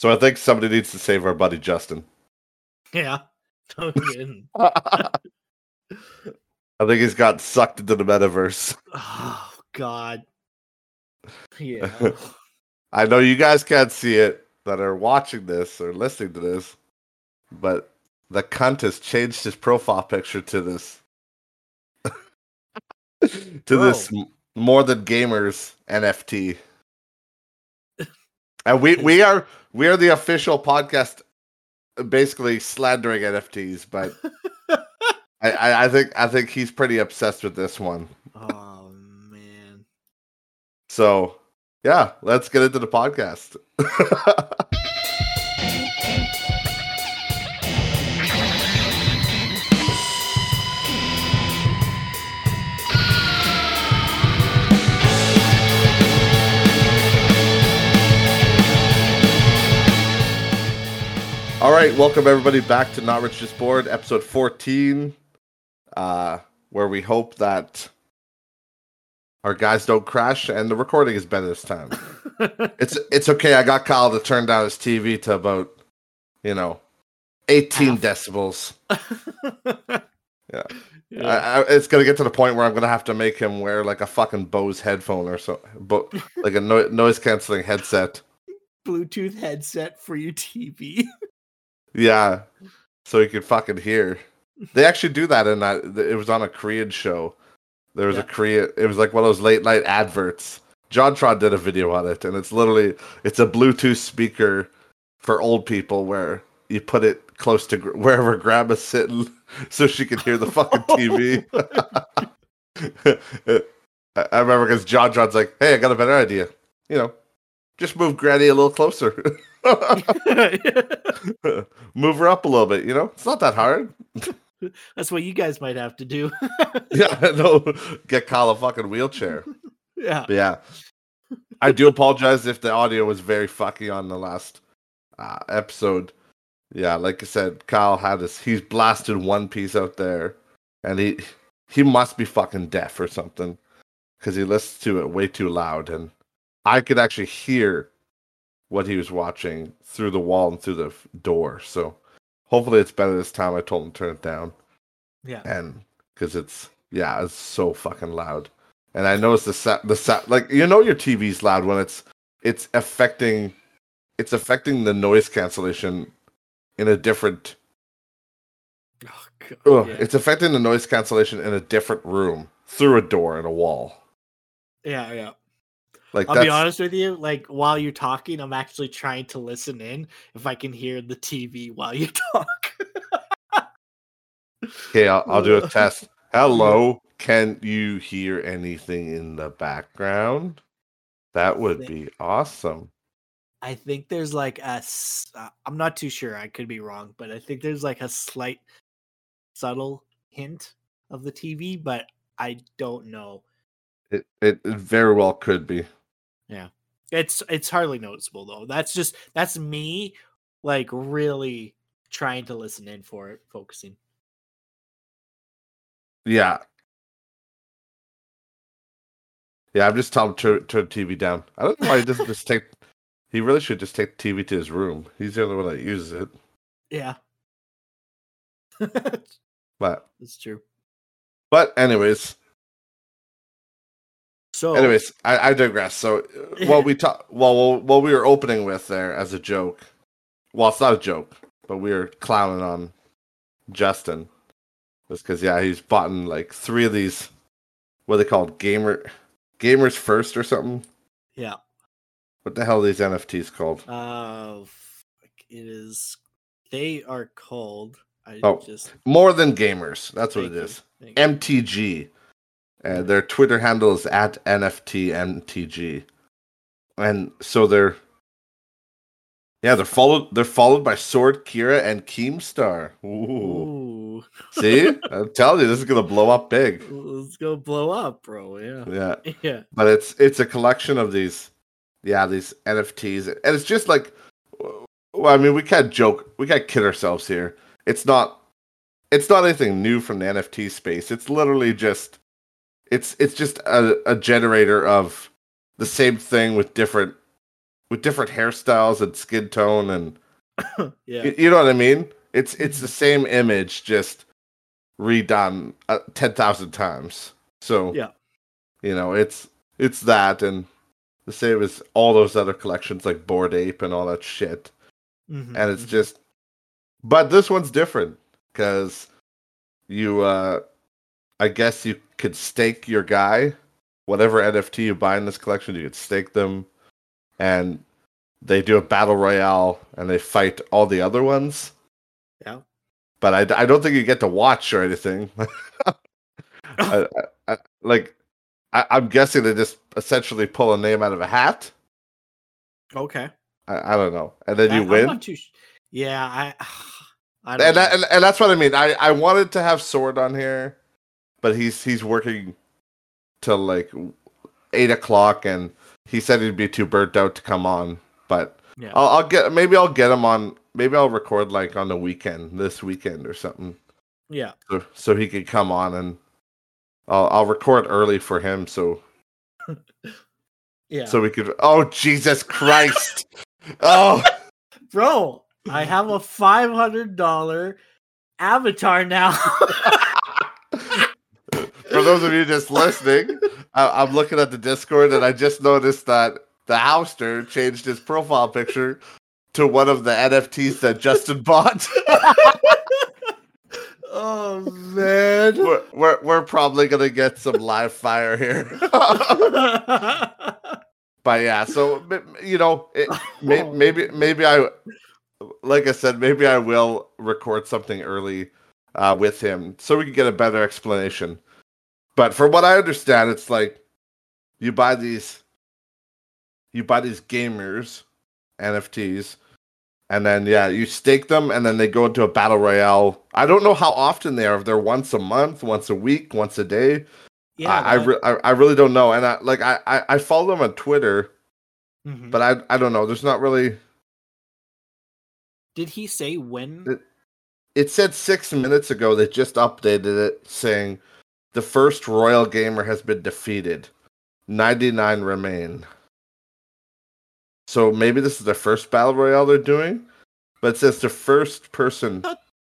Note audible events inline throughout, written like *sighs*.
So I think somebody needs to save our buddy Justin. Yeah. *laughs* No kidding. *laughs* I think he's got sucked into the metaverse. oh God. Yeah. *laughs* I know you guys can't see it that are watching this or listening to this, but the cunt has changed his profile picture to this to this more than gamers NFT. And we we are we are the official podcast basically slandering NFTs, but *laughs* I, I, I think I think he's pretty obsessed with this one. oh man. So yeah, let's get into the podcast. *laughs* All right, welcome everybody back to Not Rich Just Bored, episode 14, uh, where we hope that our guys don't crash and the recording is better this time. *laughs* It's it's okay. I got Kyle to turn down his TV to about, you know, 18 decibels. *laughs* yeah. I, I, it's gonna get to the point where I'm gonna have to make him wear like a fucking Bose headphone or so, but like a no, noise canceling headset. Bluetooth headset for your TV. *laughs* Yeah, so he could fucking hear. They actually do that in uh, that. It was on a Korean show. There was Yeah. a Korean. It was like one of those late night adverts. JonTron did a video on it, and it's literally it's a Bluetooth speaker for old people where you put it close to gr- wherever grandma's sitting, *laughs* so she can hear the fucking TV. *laughs* *laughs* I I remember because JonTron's like, "Hey, I got a better idea. You know, just move Granny a little closer." *laughs* move her up a little bit. You know, it's not that hard. That's what you guys might have to do. *laughs* Yeah, no, get Kyle a fucking wheelchair. yeah. But yeah, I do apologize if the audio was very fucky on the last uh, episode. Yeah, like I said, Kyle had his he's blasted one piece out there, and he he must be fucking deaf or something because he listens to it way too loud, and I could actually hear what he was watching through the wall and through the door. So hopefully it's better this time. I told him to turn it down Yeah. and because it's yeah, it's so fucking loud. And I noticed the sa- the sa- like you know your TV's loud when it's it's affecting it's affecting the noise cancellation in a different Oh, God. ugh, yeah. it's affecting the noise cancellation in a different room through a door and a wall. yeah, yeah. Like I'll that's be honest with you. Like while you're talking, I'm actually trying to listen in if I can hear the TV while you *laughs* talk. okay. I'll, I'll do a *laughs* test. Hello, can you hear anything in the background? That would be awesome. I think there's like a. uh, I'm not too sure. I could be wrong, but I think there's like a slight, subtle hint of the TV, but I don't know. It, it it very well could be. It's it's hardly noticeable though. That's just that's me, like really trying to listen in for it, focusing. Yeah. Yeah, I'm just telling him to turn the TV down. I don't know why he doesn't just take. He really should just take the TV to his room. He's the only one that uses it. Yeah. *laughs* That's it's true. but anyways, So anyways, I, I digress. So *laughs* what we talk, well, what we were opening with there as a joke. Well, it's not a joke, but we were clowning on Justin. Was because yeah, he's bought in like three of these. What are they called? Gamer, gamers first or something. yeah. What the hell are these NFTs called? Uh it is they are called I Oh, just More than gamers. That's what it is. you. MTG. Uh, their Twitter handle is at NFTMTG. And so they're yeah, they're followed they're followed by Sword Kira and Keemstar. Ooh. Ooh. See? *laughs* I'm telling you, this is gonna blow up big. Let's go blow up, bro. Yeah. Yeah. *laughs* Yeah. But it's it's a collection of these yeah, these NFTs. And it's just like well, I mean, we can't joke, we can't kid ourselves here. It's not it's not anything new from the NFT space. It's literally just it's it's just a, a generator of the same thing with different with different hairstyles and skin tone and *coughs* yeah. y- you know what I mean? It's it's the same image just redone uh, 10,000 times. So Yeah. you know, it's it's that and the same as all those other collections like Bored Ape and all that shit. Mhm, And it's mhm. just but this one's different cuz you uh I guess you could stake your guy whatever NFT you buy in this collection, you could stake them and they do a battle royale and they fight all the other ones. Yeah. But I, I don't think you get to watch or anything. *laughs* I, *laughs* I, I, like, I, I'm guessing they just essentially pull a name out of a hat. Okay. I, I don't know, and then you win. too sh- yeah, I. *sighs* I don't and, that, and and that's what I mean. I, I wanted to have Sword on here, but he's he's working till like eight o'clock, and he said he'd be too burnt out to come on. But yeah. I'll, I'll get maybe I'll get him on. Maybe I'll record like on the weekend, this weekend or something, yeah. so so he could come on and I'll I'll record early for him so *laughs* Yeah. so we could. Oh Jesus Christ! *laughs* oh. Bro, I have a five hundred dollar avatar now. *laughs* For those of you just listening, I, I'm looking at the Discord and I just noticed that the Howester changed his profile picture to one of the NFTs that Justin *laughs* bought. *laughs* oh man. we're, we're, we're probably gonna get some live fire here. *laughs* but yeah, so you know, it, may, maybe maybe I, like I said, maybe I will record something early uh, with him so we can get a better explanation. But from what I understand, it's like you buy these, you buy these gamers NFTs, and then yeah, you stake them, and then they go into a battle royale. I don't know how often they are. If they're once a month, once a week, once a day. yeah. I I, re- I I really don't know. And I like I I, I follow them on Twitter, mhm. but I I don't know. There's not really. Did he say when? It- It said six minutes ago they just updated it saying the first royal gamer has been defeated. 99 remain. So maybe this is the first battle royale they're doing, but it says the first person.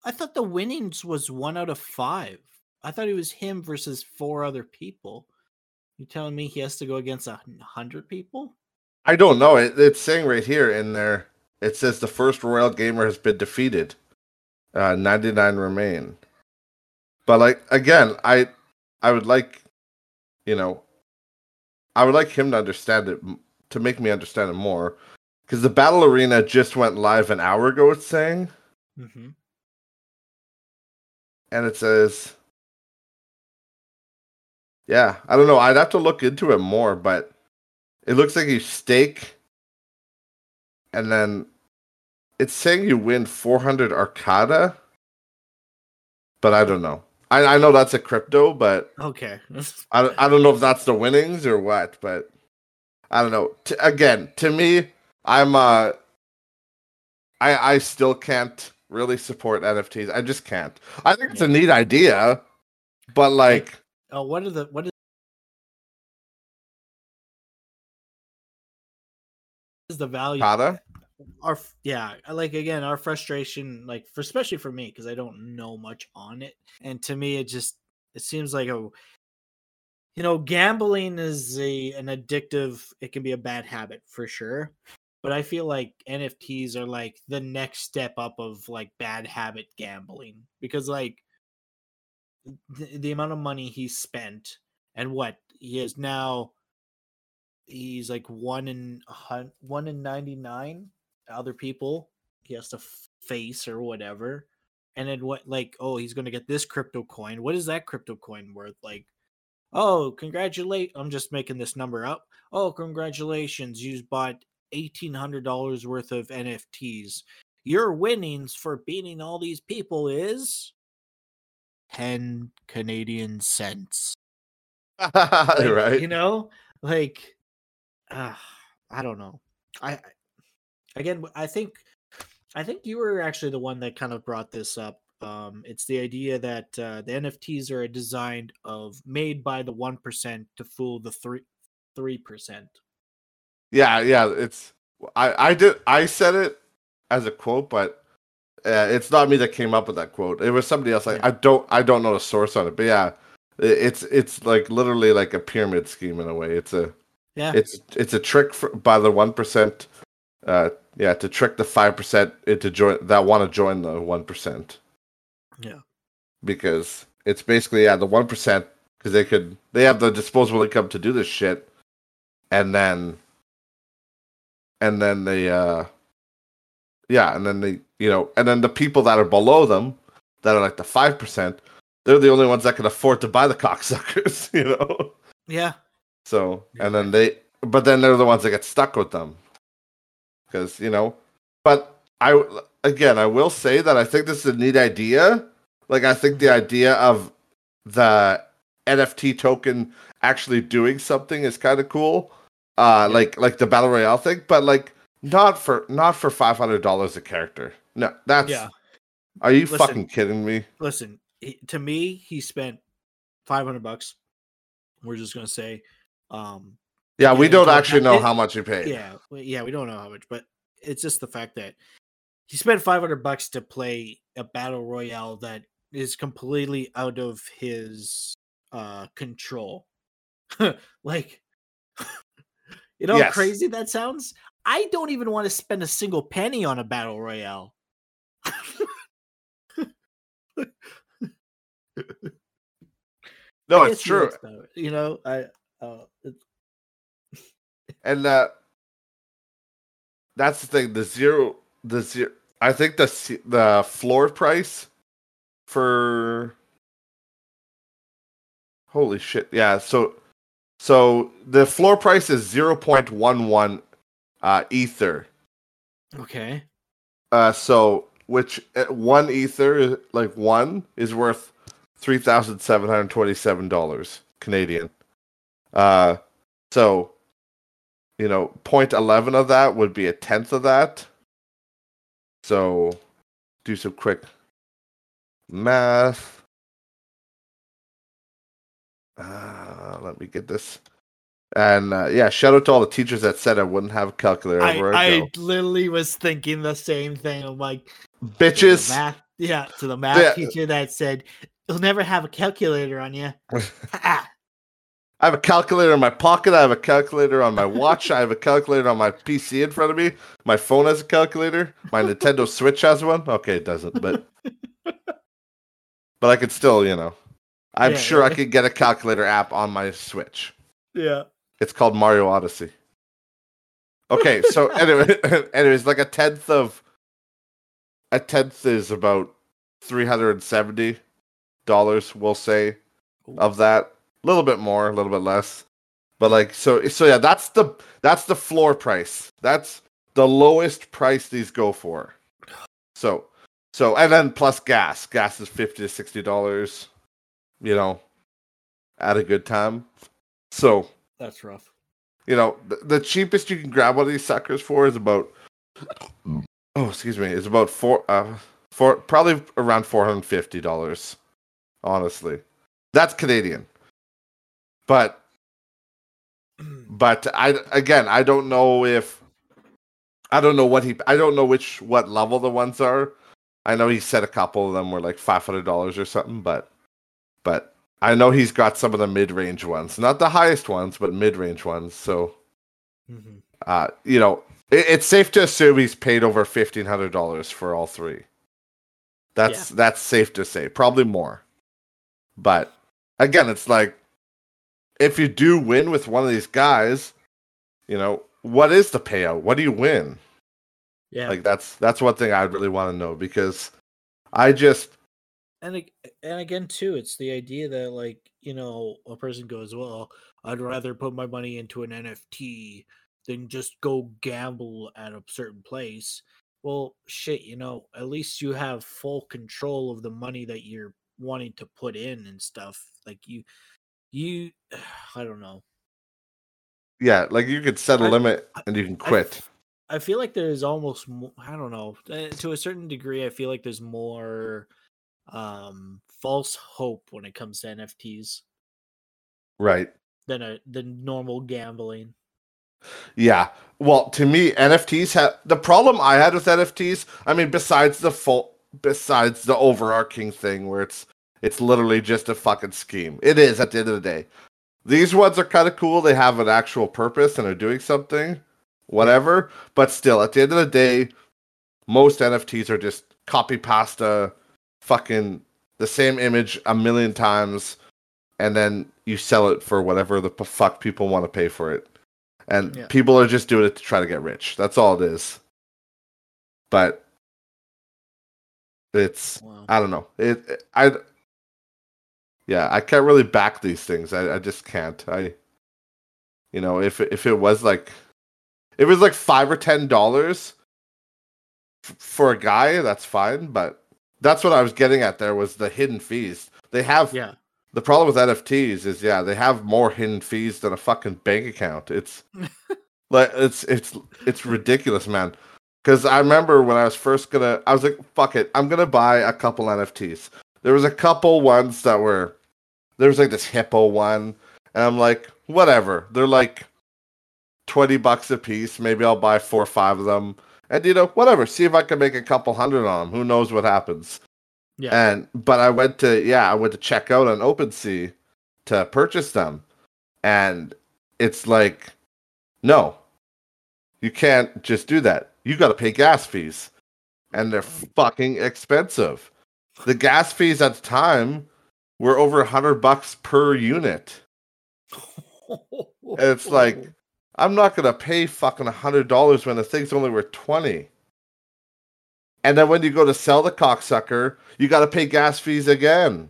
I thought the winnings was one out of five. I thought it was him versus four other people. You telling me he has to go against a hundred people? I don't know. It, it's saying right here in there. It says the first royal gamer has been defeated. Uh, 99 remain. But like again, I I would like, you know, I would like him to understand it to make me understand it more, because the battle arena just went live an hour ago. It's saying, Mm-hmm. and it says, yeah, I don't know. I'd have to look into it more, but it looks like you stake, and then it's saying you win 400 Arcada, but I don't know. I, I know that's a crypto, but Okay. I, don't- I don't know if that's the winnings or what, but I don't know. T- again, to me, I'm uh, I I still can't really support NFTs. I just can't. I think it's a neat idea, but like, oh, what are the what is is the value? Kata, Our yeah, like again, our frustration, like for especially for me, because I don't know much on it, and to me, it just it seems like a you know gambling is a an addictive it can be a bad habit for sure but i feel like nfts are like the next step up of like bad habit gambling because like the, the amount of money he spent and what he is now he's like one in one in 99 other people he has to face or whatever. And then what like oh he's gonna get this crypto coin. What is that crypto coin worth? Like oh congratulate i'm just making this number up. Oh congratulations you bought $1800 worth of nfts your winnings for beating all these people is 10 canadian cents. *laughs* Like, right? you know? Like uh, i don't know. I I- again i think i think you were actually the one that kind of brought this up um it's the idea that uh, the nfts are designed of made by the 1% to fool the 3 3% yeah, yeah. It's I I did I said it as a quote, but uh, it's not me that came up with that quote. It was somebody else. Like Yeah. I don't I don't know the source on it, but yeah, it's it's like literally like a pyramid scheme in a way. It's a Yeah. it's it's a trick for, by the one percent. Uh, yeah, to trick the five percent into join that want to join the one percent. Yeah. because it's basically yeah the one percent because they could they have the disposable income to do this shit, and then and then they uh yeah and then they you know and then the people that are below them that are like the five percent they're the only ones that can afford to buy the cocksuckers *laughs* you know yeah. so and then they but then they're the ones that get stuck with them because you know but i again i will say that i think this is a neat idea like i think the idea of the nft token actually doing something is kind of cool uh Yeah. like like the battle royale thing but like not for not for $500 a character no that's Yeah. are you Listen. fucking kidding me Listen, he, to me, he spent 500 bucks. We're just going to say, um, yeah we don't actually know it- how much he paid yeah, we- yeah, we don't know how much, but it's just the fact that he spent 500 bucks to play a battle royale that is completely out of his uh control. *laughs* like *laughs* you know how Yes. crazy that sounds? I don't even want to spend a single penny on a battle royale. *laughs* no it's true You know, I uh, and uh that's the thing the zero the zero i think the the floor price for holy shit yeah so so the floor price is 0.11 uh ether okay. uh so which uh, one ether like one is worth $3727 canadian uh so you know, 0.11 of that would be a tenth of that. So do some quick math. Uh, let me get this. And uh, yeah, shout out to all the teachers that said I wouldn't have a calculator I, I literally was thinking the same thing. I'm like, Bitches. math, yeah, to the math Yeah. teacher that said, "You'll never have a calculator on you." *laughs* I have a calculator in my pocket. I have a calculator on my watch. I have a calculator on my PC in front of me. My phone has a calculator. My Nintendo Switch has one. Okay, it doesn't, but but I could still, you know, I'm Yeah, sure I could get a calculator app on my Switch. yeah. It's called Mario Odyssey. Okay, so *laughs* anyway, *laughs* anyways, like a tenth of a tenth is about three hundred and seventy dollars, we'll say, of that. A little bit more, a little bit less. But like so so yeah, that's the that's the floor price. That's the lowest price these go for. So so and then plus gas. Gas is fifty to sixty dollars, you know, at a good time. So That's rough. you know, the, the cheapest you can grab one of these suckers for is about oh, excuse me, is about four uh four probably around four hundred fifty dollars. Honestly, that's Canadian. But but I again I don't know if I don't know what he I don't know which what level the ones are. I know he said a couple of them were like five hundred dollars or something, but but I know he's got some of the mid range ones, not the highest ones, but mid range ones. So Mhm. uh, you know, it, it's safe to assume he's paid over fifteen hundred dollars for all three. That's that's safe to say, probably more. But again, it's like if you do win with one of these guys, you know, what is the payout? What do you win? Yeah. Like that's that's one thing I'd really want to know because I just and and again too it's the idea that like you know a person goes well i'd rather put my money into an nft than just go gamble at a certain place well shit you know at least you have full control of the money that you're wanting to put in and stuff like you you *sighs* i don't know yeah, like you could set a I- limit and you can I quit. f- I feel like there's almost I don't know uh, to a certain degree. I feel like there's more um false hope when it comes to NFTs Right. than a than normal gambling. Yeah. Well, to me, NFTs have the problem I had with NFTs. I mean, besides the full, besides the overarching thing where it's it's literally just a fucking scheme. It is at the end of the day. These ones are kind of cool. They have an actual purpose and are doing something, whatever. But still, at the end of the day, most NFTs are just copy pasta, fucking the same image a million times, and then you sell it for whatever the fuck people want to pay for it. And Yeah. people are just doing it to try to get rich. That's all it is. But it's Wow. I don't know. It, it- I yeah, I can't really back these things. I, I just can't. I you know, if it- if it was like if it was like 5 or 10 dollars f- for a guy, that's fine, but that's what I was getting at there was the hidden fees. They have Yeah. the problem with NFTs is yeah, they have more hidden fees than a fucking bank account. It's *laughs* like it's it's it's ridiculous, man. Cause I remember when I was first gonna I was like, fuck it, I'm gonna buy a couple NFTs. There was a couple ones that were there was like this hippo one, and I'm like, whatever. They're like twenty bucks a piece. Maybe I'll buy four or five of them. And you know, whatever. See if I can make a couple hundred on them. Who knows what happens? Yeah. And but I went to yeah, I went to check out on OpenSea to purchase them. And it's like, no. You can't just do that. You gotta pay gas fees. And they're fucking expensive. The gas fees at the time were over a hundred bucks per unit. and *laughs* It's like- I'm not gonna pay fucking a hundred dollars when the thing's only worth twenty. And then when you go to sell the cocksucker, you gotta pay gas fees again.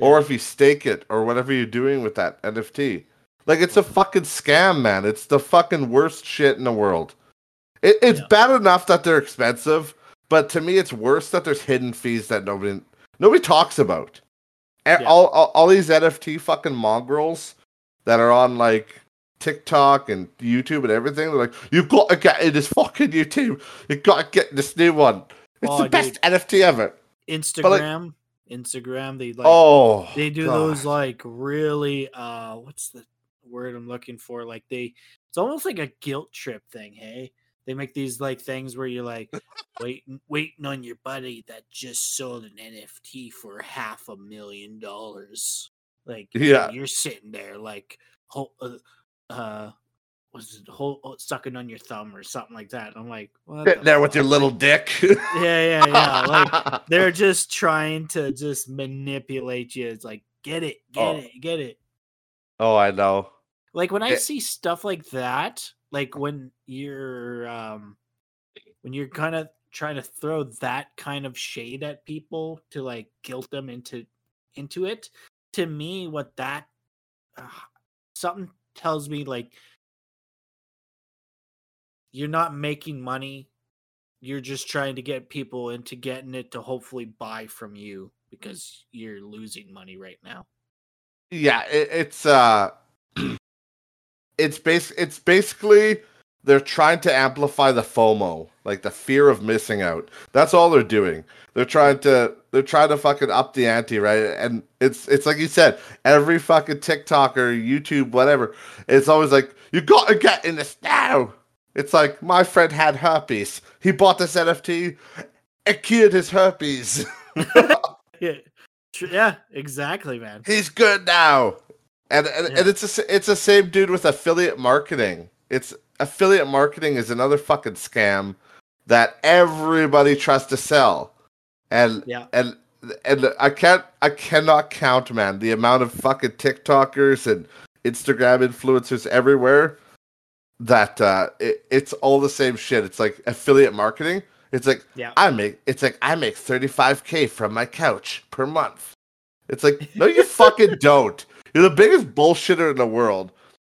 Or if you stake it or whatever you're doing with that NFT. Like it's a fucking scam, man. It's the fucking worst shit in the world. It, it's Yeah. bad enough that they're expensive, but to me it's worse that there's hidden fees that nobody nobody talks about. Yeah. all, all all these NFT fucking mongrels that are on like TikTok and YouTube and everything, they're like, You've got to get in this fucking YouTube. You've got to get this new one. It's Oh, the best. NFT ever. Instagram, Instagram, they like oh they do God. those like really uh what's the word I'm looking for? Like they it's almost like a guilt trip thing, hey? They make these like things where you're like waiting waiting on your buddy that just sold an NFT for half a million dollars. Like *laughs* Yeah. you're sitting there like ho- uh, uh was it whole, sucking on your thumb or something like that. I'm like, the there with your little dick. yeah, yeah, yeah. Like *laughs* they're just trying to just manipulate you. It's like, get it, get Oh. it, get it. oh, I know. Like when I Yeah. see stuff like that, like when you're um when you're kind of trying to throw that kind of shade at people to like guilt them into into it, to me what that uh, something tells me like you're not making money. You're just trying to get people into getting it to hopefully buy from you because you're losing money right now. Yeah, it, it's uh, it's base. It's basically they're trying to amplify the FOMO, like the fear of missing out. That's all they're doing. They're trying to they're trying to fucking up the ante, right? And it's it's like you said, every fucking TikToker, YouTube, whatever, it's always like you got to get in this now. It's like my friend had herpes. He bought this NFT. It cured his herpes. *laughs* *laughs* yeah, yeah, exactly, man. He's good now. And and, Yeah. and it's a, it's the same dude with affiliate marketing. It's affiliate marketing is another fucking scam that everybody tries to sell. And Yeah. and and I can't I cannot count, man, the amount of fucking TikTokers and Instagram influencers everywhere that uh it, it's all the same shit. It's like affiliate marketing. It's like Yeah. I make it's like I make 35k from my couch per month. It's like no you fucking *laughs* don't. You're the biggest bullshitter in the world.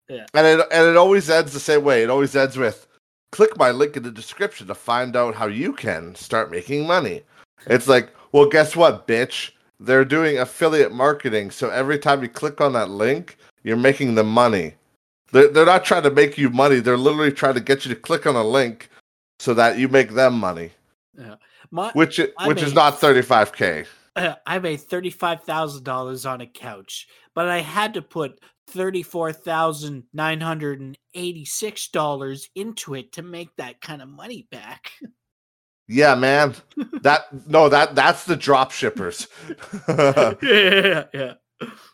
Yeah. And it and it always ends the same way. It always ends with click my link in the description to find out how you can start making money. It's like, well, guess what, bitch? They're doing affiliate marketing, so every time you click on that link, you're making them money. They're, they're not trying to make you money. They're literally trying to get you to click on a link so that you make them money, My which which is not 35k. uh, *laughs* I made thirty five thousand dollars on a couch, but I had to put thirty four thousand nine hundred and eighty six dollars into it to make that kind of money back. Yeah, man. *laughs* That no, that that's the drop shippers. *laughs* yeah, yeah.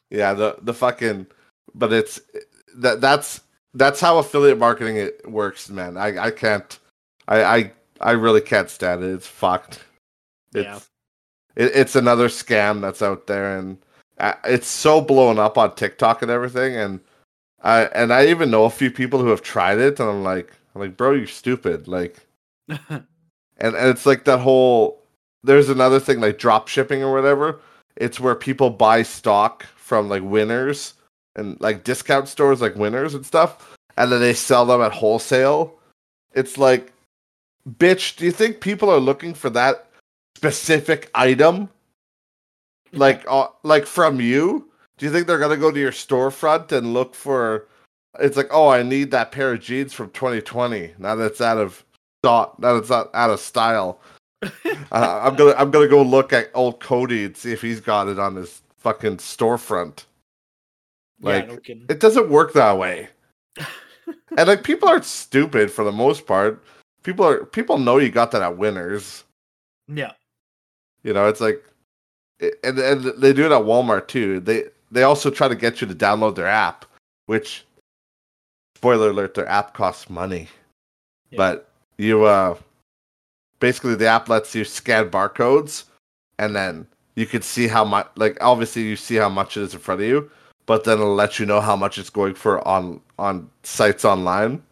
Yeah, the the fucking but it's that that's that's how affiliate marketing it works, man. I I can't I I I really can't stand it. It's fucked. It's Yeah. it, it's another scam that's out there and Uh, it's so blown up on TikTok and everything and I and I even know a few people who have tried it and I'm like I'm like, "Bro, you're stupid." Like *laughs* and, and it's like that whole there's another thing like drop shipping or whatever it's where people buy stock from like winners and like discount stores like winners and stuff and then they sell them at wholesale it's like bitch do you think people are looking for that specific item like uh, like from you? Do you think they're gonna go to your storefront and look for it's like oh i need that pair of jeans from 2020 now that's out of stock now it's not out of style. *laughs* Uh, i'm gonna i'm gonna go look at old cody and see if he's got it on his fucking storefront. Like, yeah, no it doesn't work that way. *laughs* And like people aren't stupid for the most part. People are people know you got that at winners. Yeah, You know, it's like, and and they do it at Walmart too. They they also try to get you to download their app, which, spoiler alert, their app costs money. Yeah. But you uh, basically the app lets you scan barcodes, and then you can see how much. Like obviously you see how much it is in front of you, but then it'll let you know how much it's going for on on sites online.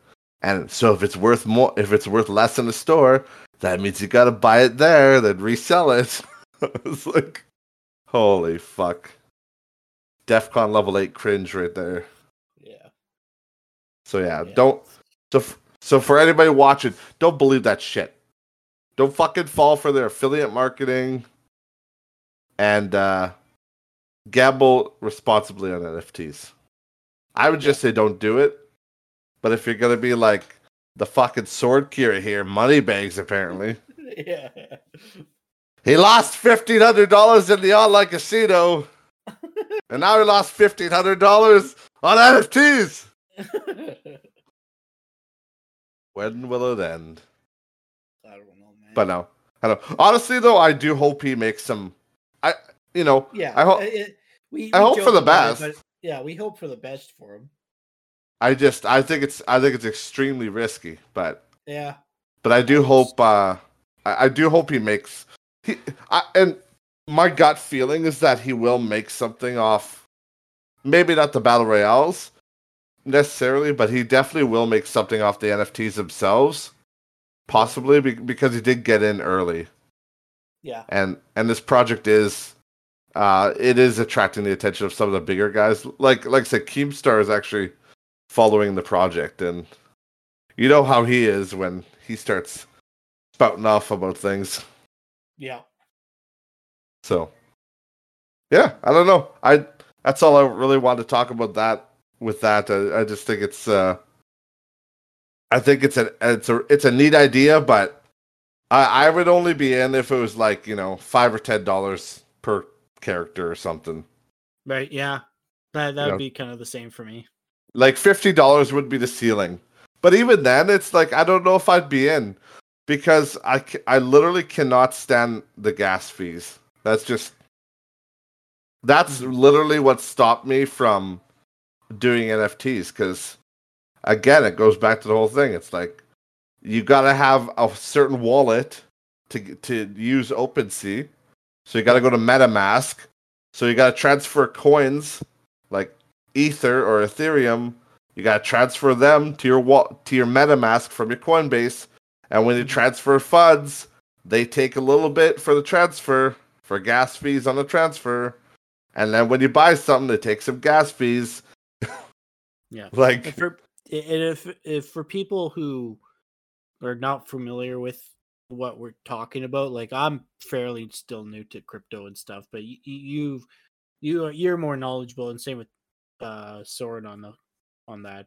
And so if it's worth more, if it's worth less in the store, that means you gotta buy it there, then resell it. *laughs* it's like, holy fuck. DEFCON level 8 cringe right there. yeah. So yeah, Yeah. don't. So, f- so for anybody watching, don't believe that shit. Don't fucking fall for their affiliate marketing and uh, gamble responsibly on NFTs. I would just say don't do it. But if you're gonna be like the fucking sword Kira here, money bags apparently. *laughs* yeah. He lost fifteen hundred dollars in the online casino, and now he lost fifteen hundred dollars on NFTs. *laughs* When will it end? I don't know, man. But no, I don't. Honestly, though, I do hope he makes some. I, you know, yeah, I hope- uh, it- we, I we hope for the about it, best. yeah, we hope for the best for him. I just, I think it's, I think it's extremely risky, but, Yeah, but I do hope, uh, I, I do hope he makes. He, I, and my gut feeling is that he will make something off. Maybe not the battle royales necessarily, but he definitely will make something off the NFTs themselves. Possibly be, because he did get in early. yeah, and and this project is uh it is attracting the attention of some of the bigger guys like like i said keemstar is actually following the project and you know how he is when he starts spouting off about things yeah. so yeah i don't know i that's all i really want to talk about that with that i, I just think it's uh i think it's a it's a it's a neat idea but i i would only be in if it was like you know five or ten dollars per character or something Right, yeah. That that would be kind of the same for me. like fifty dollars would be the ceiling but even then it's like i don't know if i'd be in because i i literally cannot stand the gas fees that's just that's mm-hmm. literally what stopped me from doing nfts because again it goes back to the whole thing it's like you got to have a certain wallet to to use OpenSea. So you got to go to MetaMask. So you got to transfer coins like Ether or Ethereum. You got to transfer them to your wa- to your MetaMask from your Coinbase. And when you transfer funds, they take a little bit for the transfer for gas fees on the transfer. And then when you buy something, they take some gas fees. *laughs* Yeah. Like And for and if if for people who are not familiar with what we're talking about, like I'm fairly still new to crypto and stuff, but you you you are you're more knowledgeable, and same with uh Soren on the on that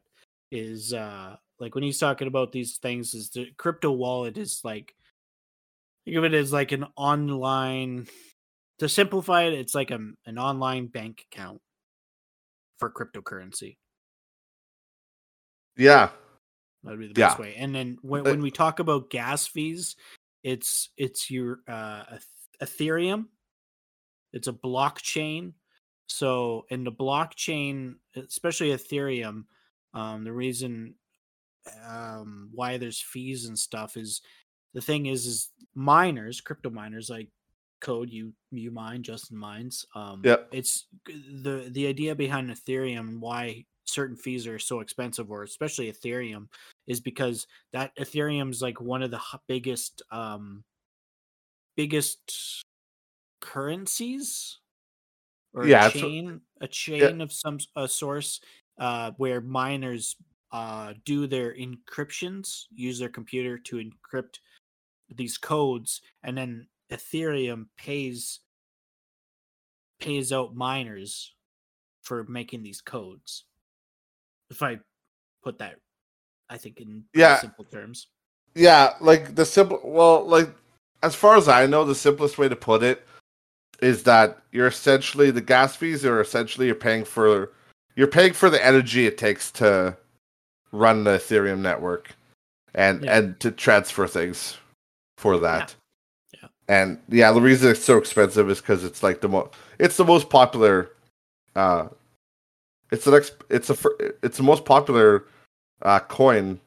is uh like when he's talking about these things is the crypto wallet is like think of it as like an online to simplify it, it's like a, an online bank account for cryptocurrency. Yeah. That'd be the Yeah. best way. And then when, when we talk about gas fees, it's it's your uh, Ethereum. It's a blockchain. So in the blockchain, especially Ethereum, um, the reason um, why there's fees and stuff is the thing is is miners, crypto miners like code you you mine Justin mines. Um, Yep. it's the the idea behind Ethereum why certain fees are so expensive, or especially Ethereum, is because that Ethereum's like one of the biggest um biggest currencies or Yeah, a chain a chain of some a source uh where miners uh do their encryptions use their computer to encrypt these codes and then ethereum pays pays out miners for making these codes if i put that i think in Yeah. simple terms Yeah, like the simple. Well, like as far as I know, the simplest way to put it is that you're essentially the gas fees are essentially you're paying for you're paying for the energy it takes to run the Ethereum network and Yeah. and to transfer things for that. Yeah. And yeah, the reason it's so expensive is because it's like the most it's the most popular. Uh, it's the next. It's a. It's the most popular uh, coin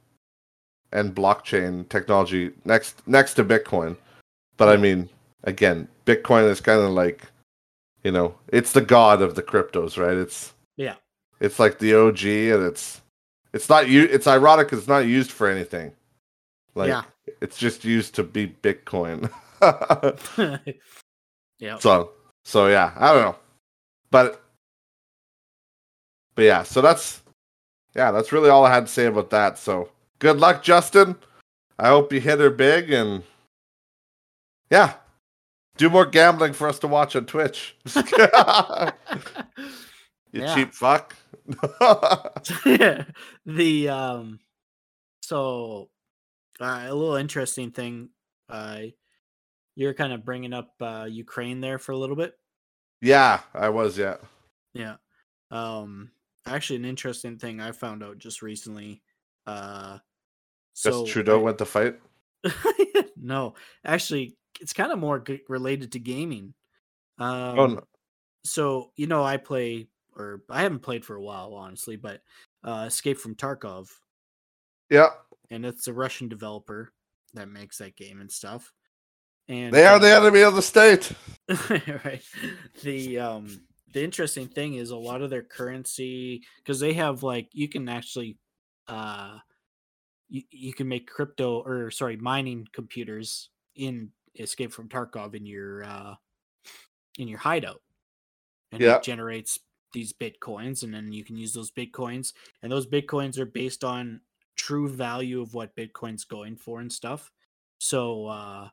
and blockchain technology next next to Bitcoin. But I mean, again, Bitcoin is kind of like, you know, it's the god of the cryptos, right? It's yeah it's like the OG, and it's it's not you. It's ironic. it's not used for anything. Like yeah it's just used to be Bitcoin. *laughs* *laughs* yeah so so yeah, I don't know, but but yeah, so that's yeah, that's really all I had to say about that. So good luck, Justin. I hope you hit her big and yeah, do more gambling for us to watch on Twitch. *laughs* you Yeah. cheap fuck. Yeah. *laughs* *laughs* The um so uh, a little interesting thing uh you're kind of bringing up uh ukraine there for a little bit yeah, I was. Yeah. yeah um actually an interesting thing i found out just recently uh so Trudeau I- went to fight. *laughs* no actually it's kind of more g- related to gaming um oh no. so you know i play or i haven't played for a while honestly but uh escape from tarkov Yeah, and it's a Russian developer that makes that game and stuff. And they are the uh, enemy of the state. *laughs* right. The um the interesting thing is a lot of their currency because they have like you can actually uh you, you can make crypto or sorry mining computers in Escape from Tarkov in your uh in your hideout. And Yeah. it generates these bitcoins and then you can use those bitcoins and those bitcoins are based on true value of what bitcoin's going for and stuff. So uh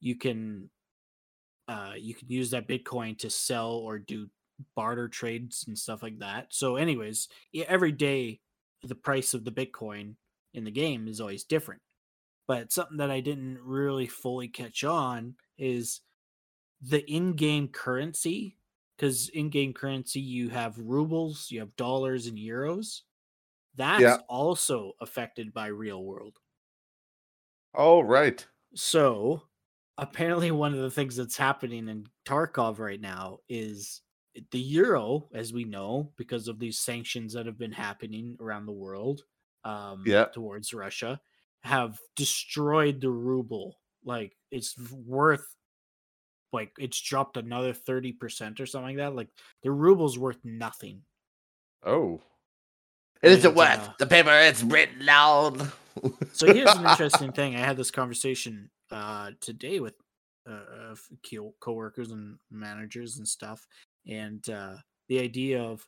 you can uh you can use that bitcoin to sell or do barter trades and stuff like that so anyways every day the price of the bitcoin in the game is always different but something that i didn't really fully catch on is the in-game currency because in-game currency you have rubles you have dollars and euros that's Yeah. also affected by real world Oh right. so, apparently, one of the things that's happening in Tarkov right now is the euro, as we know, because of these sanctions that have been happening around the world um, Yeah. towards Russia, have destroyed the ruble. Like, it's worth, like, it's dropped another 30% or something like that. Like, the ruble's worth nothing. Oh. It isn't worth the paper it's written down. *laughs* So here's an *laughs* interesting thing. I had this conversation uh, today with uh, a few coworkers and managers and stuff, and uh, the idea of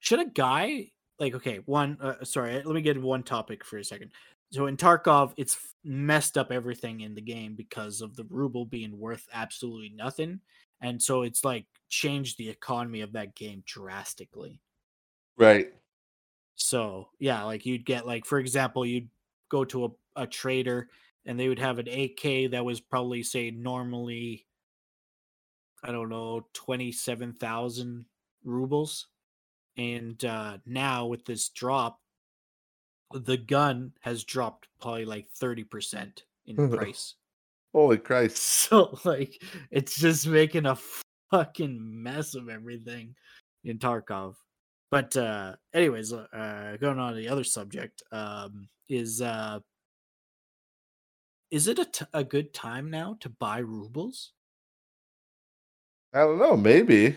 should a guy like okay one uh, sorry let me get one topic for a second. So in Tarkov, it's messed up everything in the game because of the ruble being worth absolutely nothing, and so it's like changed the economy of that game drastically. Right. So yeah, like you'd get like for example, you'd go to a, a trader and they would have an AK that was probably say normally I don't know, 27,000 rubles. And uh, now with this drop, the gun has dropped probably like 30% in price. Holy Christ. *laughs* So, like, it's just making a fucking mess of everything in Tarkov. But, uh, anyways, uh, going on to the other subject, um, is uh, is it a, t- a good time now to buy rubles? I don't know, maybe.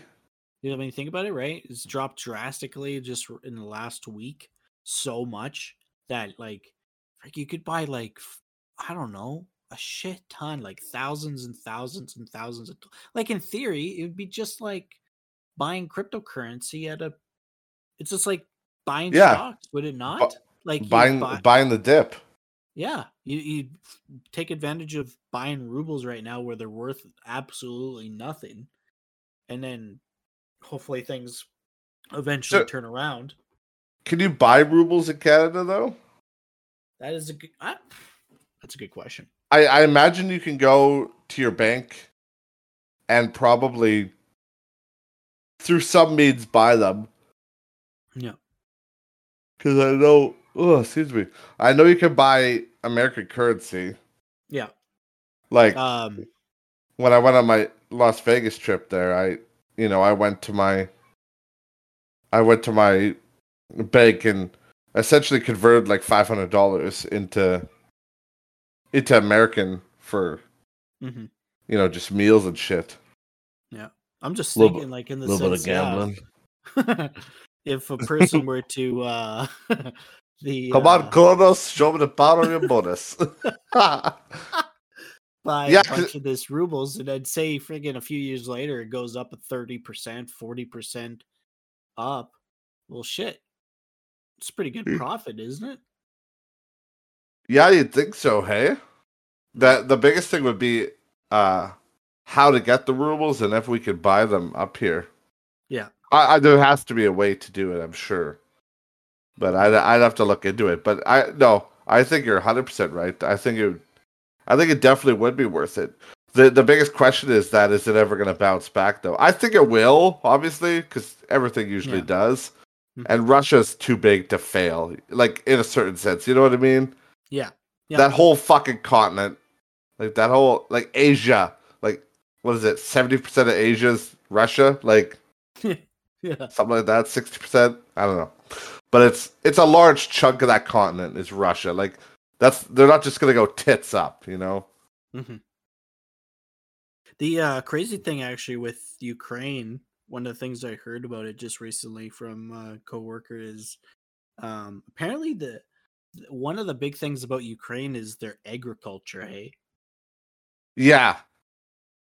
You know, I mean, think about it, right? It's dropped drastically just in the last week so much that like, like you could buy like I don't know a shit ton, like thousands and thousands and thousands of like in theory it would be just like buying cryptocurrency at a. It's just like buying Yeah. stocks, would it not? like Buying buy- buying the dip. yeah, you you take advantage of buying rubles right now where they're worth absolutely nothing, and then hopefully things eventually So- turn around. Can you buy rubles in Canada though? That is a good. ah, that's a good question. I, I imagine you can go to your bank and probably through some means buy them. Yeah. Because I know, oh, excuse me, I know you can buy American currency. Yeah. Like Um. when I went on my Las Vegas trip there, I, you know, I went to my, I went to my bank and essentially converted like five hundred dollars into, into American for mhm. you know just meals and shit. Yeah, I'm just Little thinking, like in the little bit of sense, yeah, gambling. *laughs* if a person were to uh *laughs* the Come uh, on, Kronos, show me the power of your *laughs* bonus. buy Yeah, a 'cause- bunch of this rubles and then say friggin' a few years later it goes up a 30%, 40% up. Well shit. It's pretty good Mm. profit, isn't it? yeah, you'd think so, hey? That the biggest thing would be uh how to get the rubles and if we could buy them up here. Yeah. I, I there has to be a way to do it, I'm sure. But I'd I'd have to look into it. But I no, I think you're 100 percent right. I think it, I think it definitely would be worth it. the The biggest question is that is it ever going to bounce back though? I think it will, obviously, because everything usually Yeah. does. And Russia's too big to fail, like in a certain sense. You know what I mean? Yeah. Yeah. That whole fucking continent, like that whole like Asia, like what is it? Seventy percent of Asia's Russia, like *laughs* Yeah. something like that. Sixty percent, I don't know, but it's it's a large chunk of that continent is Russia. Like that's they're not just gonna go tits up, you know. hmm The uh, crazy thing, actually, with Ukraine, one of the things I heard about it just recently from a coworker is um, apparently the one of the big things about Ukraine is their agriculture. Hey, Yeah,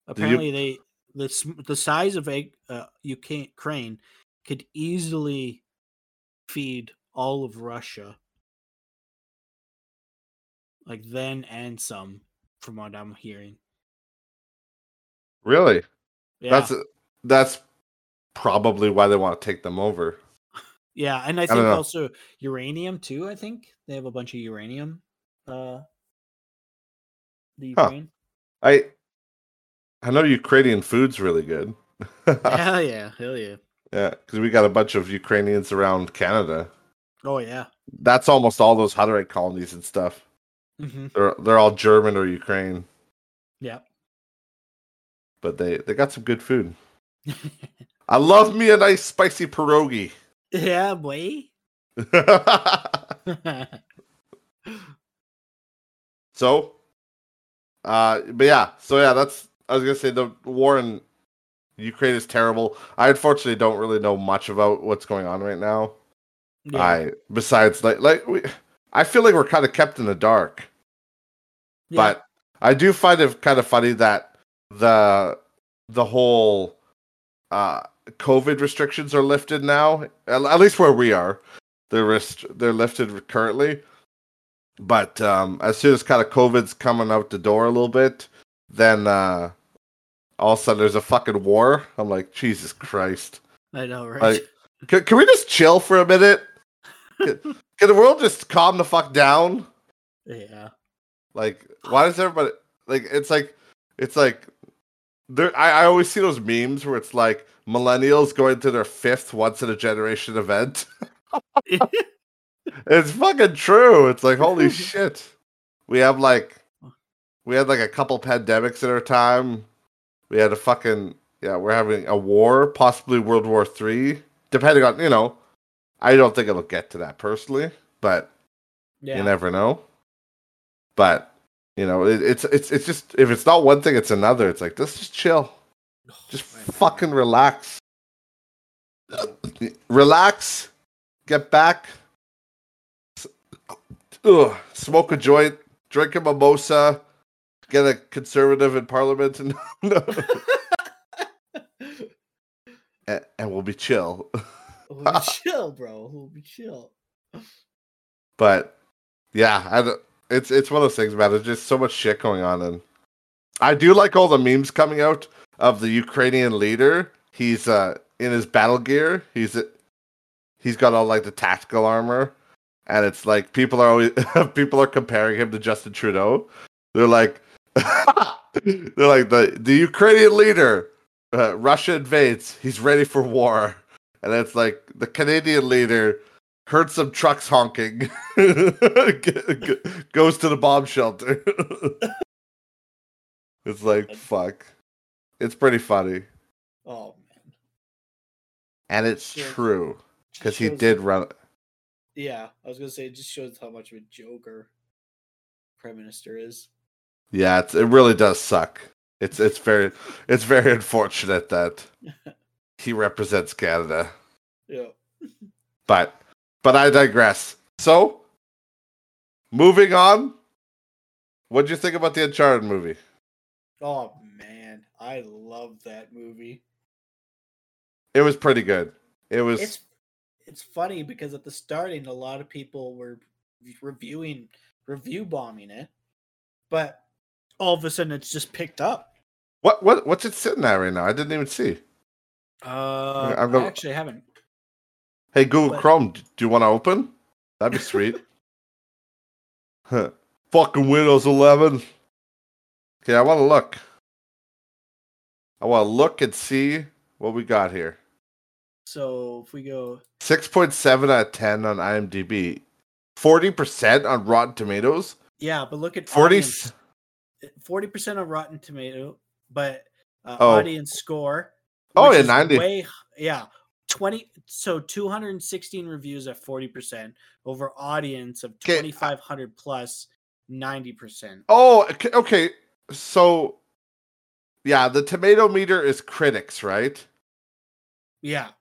apparently they the the size of egg uh, Ukraine could easily feed all of Russia, like then and some, from what I'm hearing. really. Yeah. That's that's probably why they want to take them over. Yeah, and I think also uranium too. I think they have a bunch of uranium. Uh, the Huh. Ukraine. I I know Ukrainian food's really good. *laughs* *laughs* hell yeah, hell yeah. Yeah, because we got a bunch of Ukrainians around Canada. Oh yeah. That's almost all those Hutterite colonies and stuff. hmm They're they're all German or Ukraine, Yeah. but they they got some good food. *laughs* I love me a nice spicy pierogi. yeah, boy. *laughs* *laughs* so, uh, but yeah, so yeah, that's I was gonna say the war in Ukraine is terrible. I unfortunately don't really know much about what's going on right now. yeah. I besides like like we, I feel like we're kind of kept in the dark. yeah. But I do find it kind of funny that the the whole uh COVID restrictions are lifted now. At, least where we are, they're rest- they're lifted currently. But um, as soon as kind of COVID's coming out the door a little bit, then uh, all of a sudden there's a fucking war. I'm like, Jesus Christ! I know, right? Like, can, can we just chill for a minute? Can, *laughs* can the world just calm the fuck down? yeah. Like, why does everybody like? It's like, it's like, there I, I always see those memes where it's like millennials going to their fifth once in a generation event. *laughs* it's fucking true. It's like holy *laughs* shit. We have like we had like a couple pandemics in our time. We had a fucking yeah, we're having a war, possibly World War Three, depending on you know. I don't think it'll get to that personally, but yeah. you never know. But you know, it, it's it's it's just if it's not one thing, it's another. It's like let's just chill, oh, just man. fucking relax, relax, get back, ugh, smoke a joint, drink a mimosa, get a conservative in parliament, *laughs* and and, and we'll be chill. We'll be *laughs* chill, bro. We'll be chill. But yeah, I don't- it's it's one of those things, man. There's just so much shit going on, and I do like all the memes coming out of the Ukrainian leader. He's uh in his battle gear. He's he's got all like the tactical armor, and it's like people are always *laughs* people are comparing him to Justin Trudeau. They're like *laughs* they're like the the Ukrainian leader. Uh, Russia invades. He's ready for war, and it's like the Canadian leader heard some trucks honking, *laughs* goes to the bomb shelter. *laughs* it's like fuck. It's pretty funny, Oh man. and it's true because he did run. Yeah, I was gonna say it just shows how much of a joker prime minister is. Yeah, it's, it really does suck. It's it's very it's very unfortunate that *laughs* he represents Canada, Yeah. but but I digress. So, moving on. What would you think about the Uncharted movie? Oh man, I love that movie. It was pretty good. It was It's it's funny because at the starting a lot of people were reviewing review bombing it, but all of a sudden it's just picked up. what what what's it sitting at right now? I didn't even see. Uh, I'm I actually haven't. Hey Google Chrome, do you want to open? That'd be sweet. *laughs* huh. Fucking Windows 11. Okay, I want to look. I want to look and see what we got here. So if we go, 6.7 out of 10 on IMDb. 40% on Rotten Tomatoes. yeah, but look at 40 audience. forty percent on Rotten Tomato, but uh, Oh. audience score. Oh, yeah, 90. Way, yeah, twenty. So two hundred and sixteen reviews at forty percent over audience of 2500 ninety percent. Oh, okay. So, yeah, the tomato meter is critics, right? Yeah,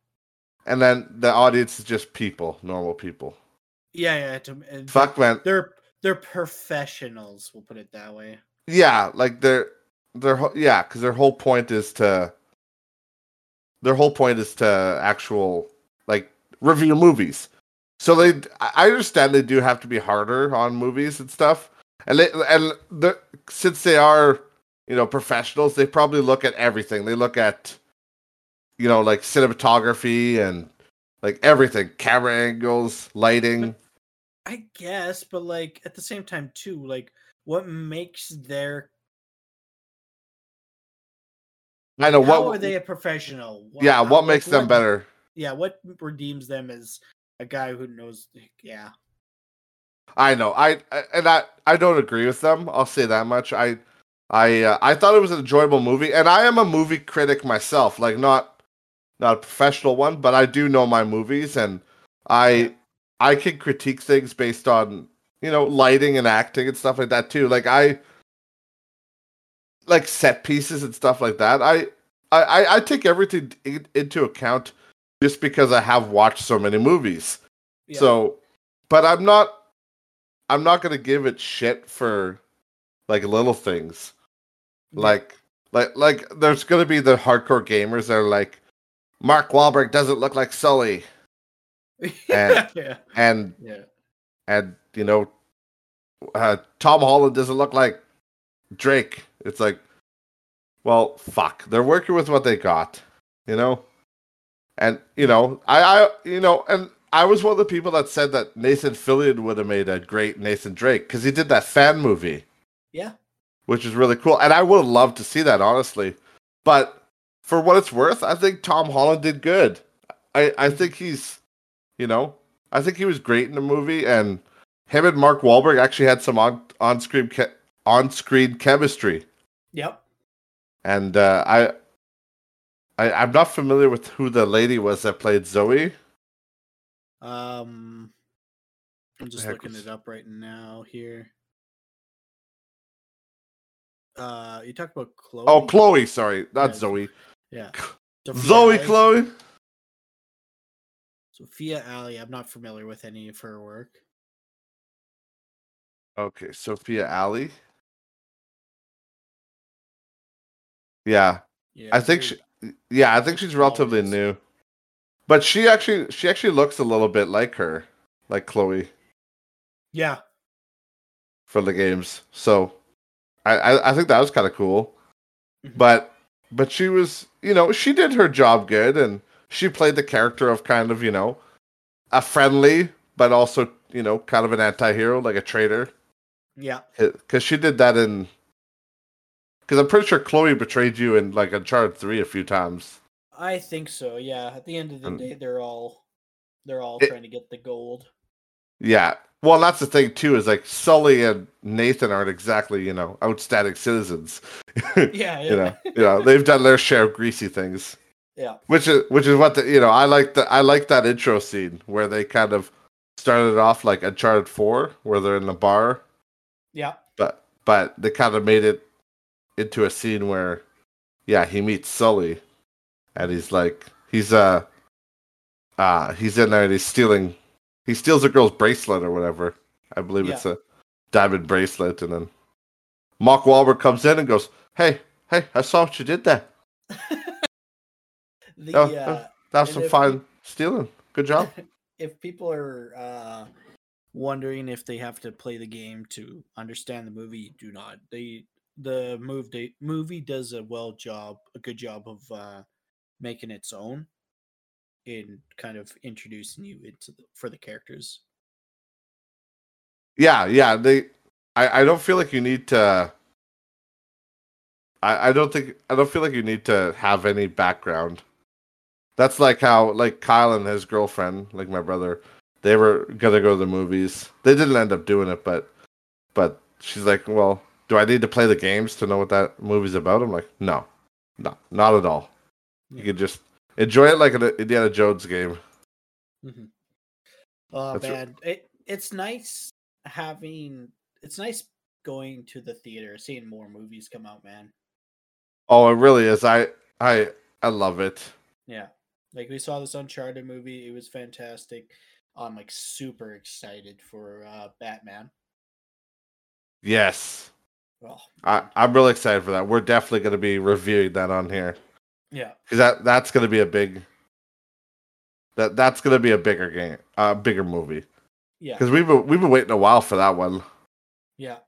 And then the audience is just people, normal people. yeah, yeah. To, Fuck, man. They're they're professionals. We'll put it that way. Yeah, like their their yeah, because their whole point is to their whole point is to actual like review movies. So they, I understand they do have to be harder on movies and stuff, and they and the since they are you know professionals, they probably look at everything. They look at you know like cinematography and like everything, camera angles, lighting. I guess, but like at the same time too, like what makes their I know how what are they a professional? Wha- yeah, how- what like, makes them what- better. Yeah, what redeems them as a guy who knows? Yeah, I know. I I- and I I don't agree with them. I'll say that much. I I uh, I thought it was an enjoyable movie, and I am a movie critic myself. Like not not a professional one, but I do know my movies, and I Yeah. I can critique things based on you know lighting and acting and stuff like that too. Like I like set pieces and stuff like that. I I I, take everything in, into account just because I have watched so many movies. yeah. So, but I'm not. I'm not gonna give it shit for like little things. Yeah. Like, like, like. There's gonna be the hardcore gamers that are like, Mark Wahlberg doesn't look like Sully, *laughs* yeah, yeah, and yeah. and you know, uh, Tom Holland doesn't look like Drake. It's like, well, fuck. They're working with what they got, you know. And you know, I, I, you know, and I was one of the people that said that Nathan Fillion would have made a great Nathan Drake because he did that fan movie, Yeah. which is really cool. And I would have loved to see that, honestly. but for what it's worth, I think Tom Holland did good. I I think he's, you know, I think he was great in the movie, and him and Mark Wahlberg actually had some on on screen ke- on screen chemistry. Yep. And uh, I, I I'm not familiar with who the lady was that played Zoe. Um, I'm just looking was- it up right now here. Uh, you talk about Chloe. Oh, Chloe. Sorry, not Yeah. Zoe. Yeah. *laughs* Zoe. Chloe. Sophia Ali. I'm not familiar with any of her work. Okay, Sophia Ali. Yeah, Yeah. I think she. Yeah, I think she's relatively Always. new, but she actually she actually looks a little bit like her, like Chloe Yeah. for the games. So, I I, I think that was kind of cool. Mhm. But but she was you know she did her job good and she played the character of kind of you know a friendly but also you know kind of an anti-hero like a traitor Yeah. because she did that in because i'm pretty sure chloe betrayed you in like uncharted 3 a few times I think so. Yeah. At the end of the And- day, they're all they're all It- trying to get the gold. yeah well that's the thing too is like sully and nathan aren't exactly you know outstanding citizens Yeah. *laughs* Yeah. you know *laughs* you know they've done their share of greasy things yeah. which is which is what the you know I like the I like that intro scene where they kind of started off like Uncharted Four where they're in the bar, Yeah. but but they kind of made it into a scene where yeah he meets Sully, and he's like he's uh uh he's in there and he's stealing he steals a girl's bracelet or whatever. I believe it's a diamond bracelet. And then Mark Wahlberg comes in and goes hey hey I saw what you did there *laughs* The Oh, uh, that's And some fine stealing. Good job. *laughs* if people are uh, wondering if they have to play the game to understand the movie, do not. They the move they, movie does a well job, a good job of uh, making its own in kind of introducing you into the, for the characters. Yeah, yeah. They, I, I don't feel like you need to. I, I don't think I don't feel like you need to have any background. That's like how like Kyle and his girlfriend, like my brother, they were gonna go to the movies. They didn't end up doing it, but but she's like, well, do I need to play the games to know what that movie's about? I'm like, no, no, not at all. You can just enjoy it like an Indiana Jones game. Oh That's r- man, it it's nice having it's nice going to the theater, seeing more movies come out, man. Oh, it really is. I I I love it. Yeah. Like we saw this Uncharted movie, it was fantastic. I'm like super excited for uh Batman. Yes. Oh, I, I'm really excited for that. We're definitely going to be reviewing that on here yeah. because that that's going to be a big that that's going to be a bigger game, a uh, bigger movie. Yeah. Because we've been we've been waiting a while for that one. Yeah.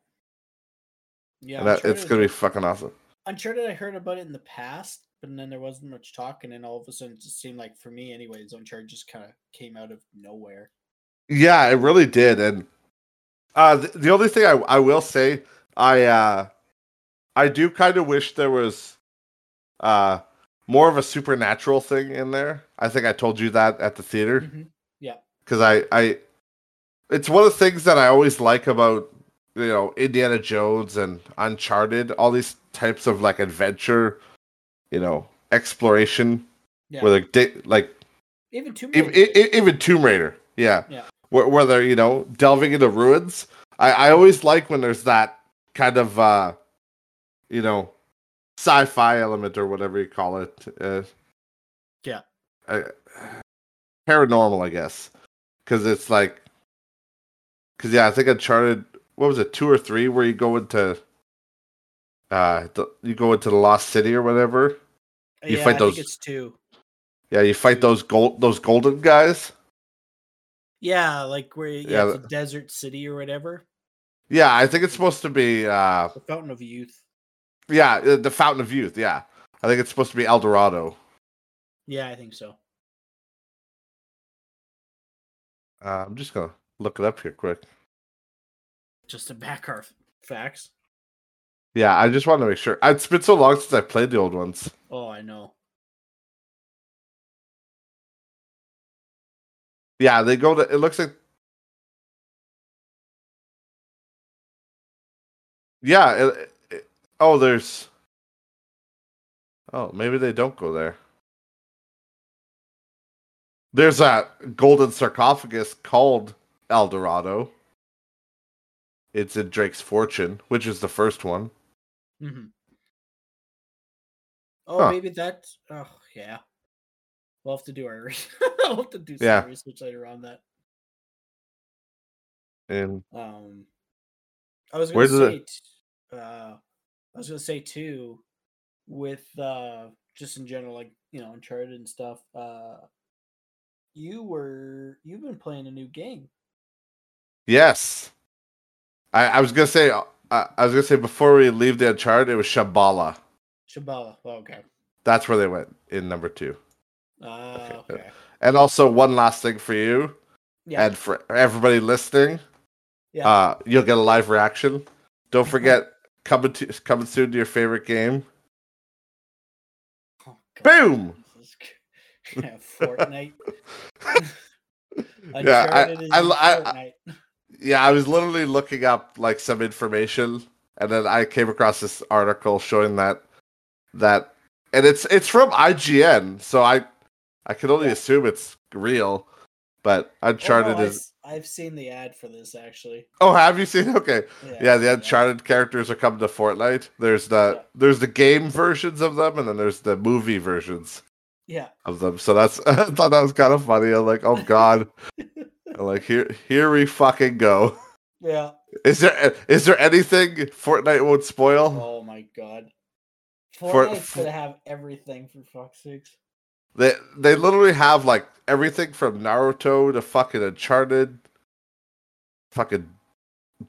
Yeah. that, it's going to be fucking awesome. Uncharted I heard about it in the past, but then there wasn't much talk, and then all of a sudden it just seemed like for me anyways, Uncharted just kinda came out of nowhere. Yeah, it really did. And uh, the, the only thing I I will say, I uh, I do kind of wish there was uh more of a supernatural thing in there. I think I told you that at the theater. Mhm. Yeah. because I, I, it's one of the things that I always like about you know Indiana Jones and Uncharted, all these types of like adventure, you know, exploration, Yeah. where like like Even Tomb even, Raider did. even Tomb Raider, yeah, Yeah. where, where they're you know delving into ruins. I, I always like when there's that kind of uh, you know, sci-fi element or whatever you call it. Uh, Yeah. uh, paranormal, I guess, because it's like, because yeah, I think Uncharted. What was it, two or three, where you go into, uh, the, you go into the Lost City or whatever. you yeah, fight I those- think it's two. Yeah, you fight those gold, those golden guys. Yeah, like where yeah, Yeah, it's a the- desert city or whatever. Yeah, I think it's supposed to be. uh The Fountain of Youth. Yeah, uh, the Fountain of Youth. Yeah, I think it's supposed to be El Dorado. Yeah, I think so. Uh, I'm just gonna look it up here quick. Just to back our facts. Yeah, I just wanted to make sure. It's been so long since I played the old ones. Oh, I know. Yeah, they go to. It looks like. Yeah. It, it, oh, there's. Oh, maybe they don't go there. There's that golden sarcophagus called El Dorado. It's in Drake's Fortune, which is the first one. Mm-hmm. Oh, Huh. maybe that's. Oh, yeah. We'll have to do our. *laughs* we'll have to do some Yeah. research later on that. And Um, I was gonna say, it- t- uh, I was gonna say too, with uh, just in general, like you know, Uncharted and stuff. Uh, you were you've been playing a new game. yes, I, I was gonna say. uh, I was gonna say before we leave the Uncharted, it was Shambhala. Shabala. Oh, okay. That's where they went in number two. Uh, Okay. okay. And also one last thing for you Yeah. and for everybody listening. Yeah. Uh, you'll get a live reaction. Don't forget coming to coming soon to your favorite game. Oh, Boom! this is g- yeah, Fortnite. *laughs* Yeah, I- I- I- *laughs* Yeah, I was literally looking up like some information, and then I came across this article showing that that, and it's it's from IGN, so I I can only Yeah. assume it's real. But Oh, no, Uncharted is. I've seen the ad for this actually. Oh, have you seen? Okay, Yeah, yeah, the. Uncharted characters are coming to Fortnite. There's the Yeah. there's the game versions of them, and then there's the movie versions Yeah. of them. So that's *laughs* I thought that was kind of funny. I'm like, oh god, like here here we fucking go. Yeah. Is there is there anything Fortnite won't spoil? Oh my god. For- Fortnite's for- gonna have everything for fuck's sakes. They they literally have like everything from Naruto to fucking Uncharted, fucking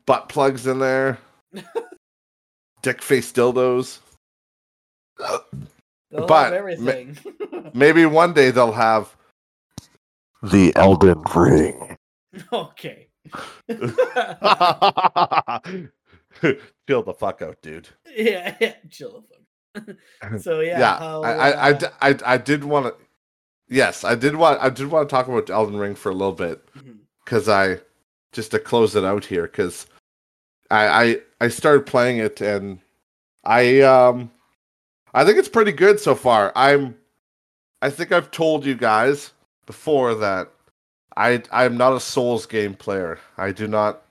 butt plugs in there, *laughs* dick face dildos. They'll But have ma- everything. Maybe one day they'll have the Elden Ring. *laughs* okay. *laughs* Chill the fuck out, dude. yeah, yeah, chill the fuck. *laughs* so yeah, Yeah, how, I, I, I, uh, d- I, I did want to. Yes, I did want. I did want to talk about Elden Ring for a little bit because I just to close it out here because I, I I started playing it and I um I think it's pretty good so far. I'm I think I've told you guys before that I I'm not a Souls game player. I do not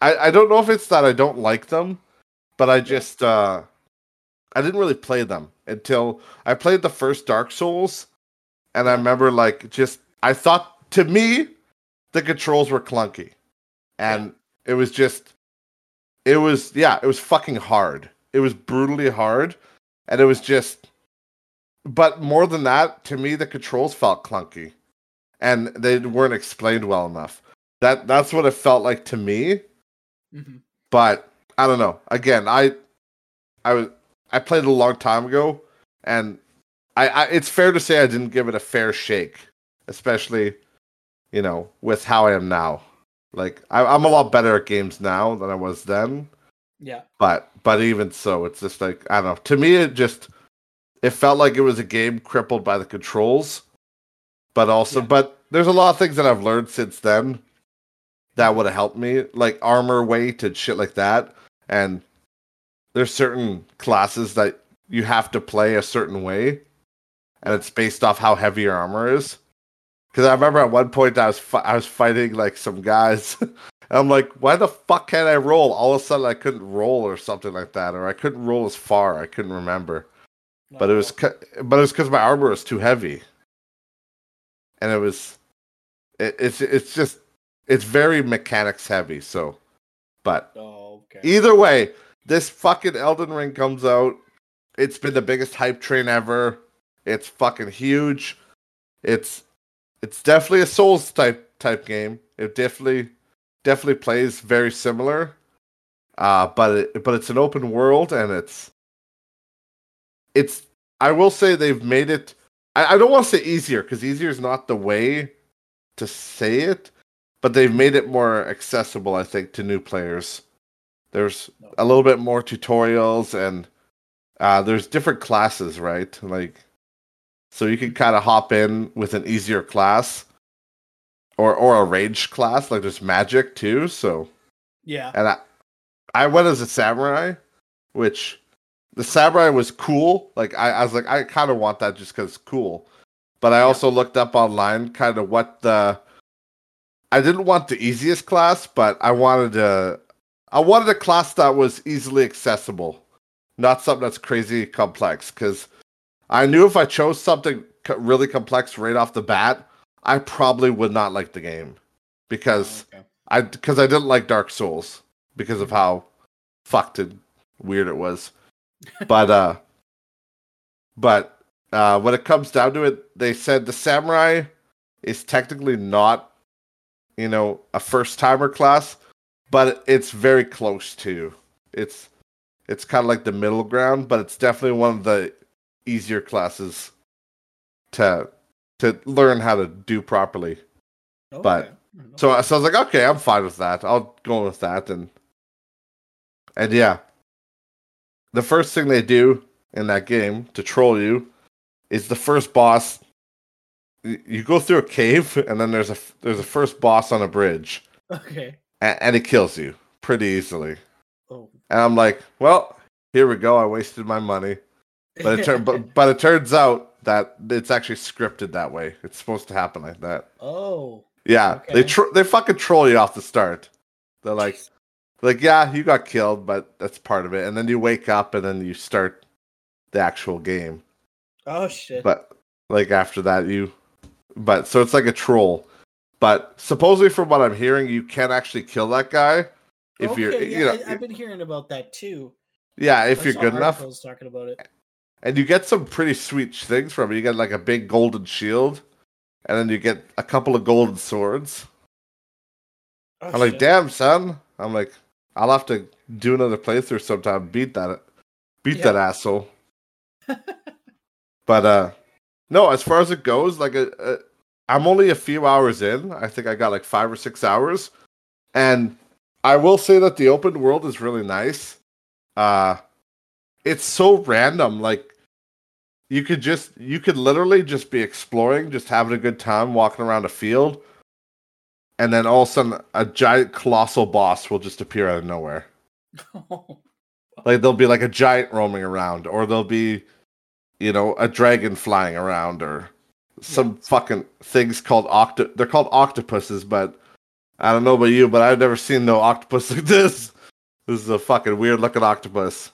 I I don't know if it's that I don't like them, but I just uh I didn't really play them until I played the first Dark Souls and I remember like just I thought to me the controls were clunky. And it was just it was yeah it was fucking hard. It was brutally hard and it was just but more than that to me the controls felt clunky and they weren't explained well enough. That that's what it felt like to me. Mhm. but i don't know. Again i i was i played it a long time ago and I, I it's fair to say i didn't give it a fair shake especially you know with how i am now. Like I, i'm a lot better at games now than i was then. Yeah, but but even so it's just like i don't know. To me it just it felt like it was a game crippled by the controls. But also Yeah. but there's a lot of things that i've learned since then that would have helped me like armor weight and shit like that. And there's certain classes that you have to play a certain way and it's based off how heavy your armor is. Because i remember at one point i was fi- i was fighting like some guys *laughs* and i'm like why the fuck can't i roll? All of a sudden i couldn't roll or something like that or i couldn't roll as far i couldn't remember. But it was cu- but it was because my armor was too heavy. And it was it, it's it's just it's very mechanics heavy so but oh, okay. either way this fucking elden ring comes out. It's been the biggest hype train ever. It's fucking huge. It's it's definitely a souls type type game. It definitely definitely plays very similar. Uh but it, but it's an open world and it's it's i will say they've made it i, I don't want to say easier because easier is not the way to say it but they've made it more accessible i think to new players There's a little bit more tutorials and uh, there's different classes, right? Like, so you can kind of hop in with an easier class or or a ranged class. Like there's magic too. So Yeah. and I I went as a samurai, which the samurai was cool. Like I, I was like, I kind of want that just because it's cool. But I Yeah. also looked up online kind of what the I didn't want the easiest class, but I wanted a I wanted a class that was easily accessible, not something that's crazy complex. Because I knew if I chose something really complex right off the bat, I probably would not like the game because Oh, okay. I because I didn't like Dark Souls because of how fucked and weird it was. But uh but uh when it comes down to it, they said the samurai is technically not you know a first timer class, but it's very close to. It's it's kind of like the middle ground, but it's definitely one of the easier classes to to learn how to do properly. but- So, I- so I was like, okay, I'm fine with that. I'll go with that, and and yeah, the first thing they do in that game to troll you is the first boss. You go through a cave, and then there's a there's a first boss on a bridge, *laughs* okay. And, and it kills you pretty easily. Oh. And I'm like, well, here we go. I wasted my money, but it tur- but, *laughs* but it turns out that it's actually scripted that way. It's supposed to happen like that. oh. Yeah, they tr- they fucking troll you off the start. They're like, like, yeah, you got killed, but that's part of it. And then you wake up, and then you start the actual game. Oh shit. But like after that, you, but so it's like a troll. But supposedly, from what I'm hearing, you can actually kill that guy if okay, you're, yeah, you know, I, have been hearing about that too. yeah, if I you're good enough, talking about it. and you get some pretty sweet things from it. You get like a big golden shield, and then you get a couple of golden swords. Oh, I'm like, shit. damn, son. I'm like, I'll have to do another playthrough sometime. Beat that, beat that asshole. *laughs* but uh, no. As far as it goes, like, uh, uh, I'm only a few hours in. I think I got like five or six hours, and I will say that the open world is really nice. Uh, it's so random. Like, you could just, you could literally just be exploring, just having a good time, walking around a field and then all of a sudden a giant colossal boss will just appear out of nowhere. *laughs* Like there'll be like a giant roaming around, or there'll be, you know, a dragon flying around, or some fucking things called octo. They're called octopuses, but I don't know about you, but I've never seen no octopus *laughs* like this. This is a fucking weird looking octopus.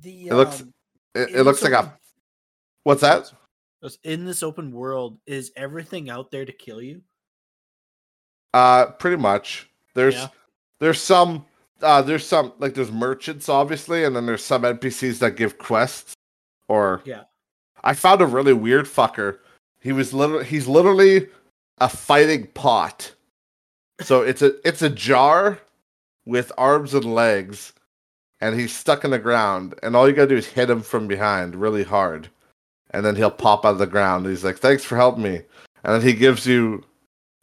the, It looks- um, It, it looks like open- a what's that? In this open world, is everything out there to kill you? Uh, pretty much. There's Yeah. there's some uh there's some like there's merchants obviously, and then there's some NPCs that give quests. Or Yeah. I found a really weird fucker. He was literally he's literally a fighting pot. So it's a it's a jar with arms and legs, and he's stuck in the ground, and all you gotta do is hit him from behind really hard, and then he'll pop out of the ground. He's like, "Thanks for helping me," and then he gives you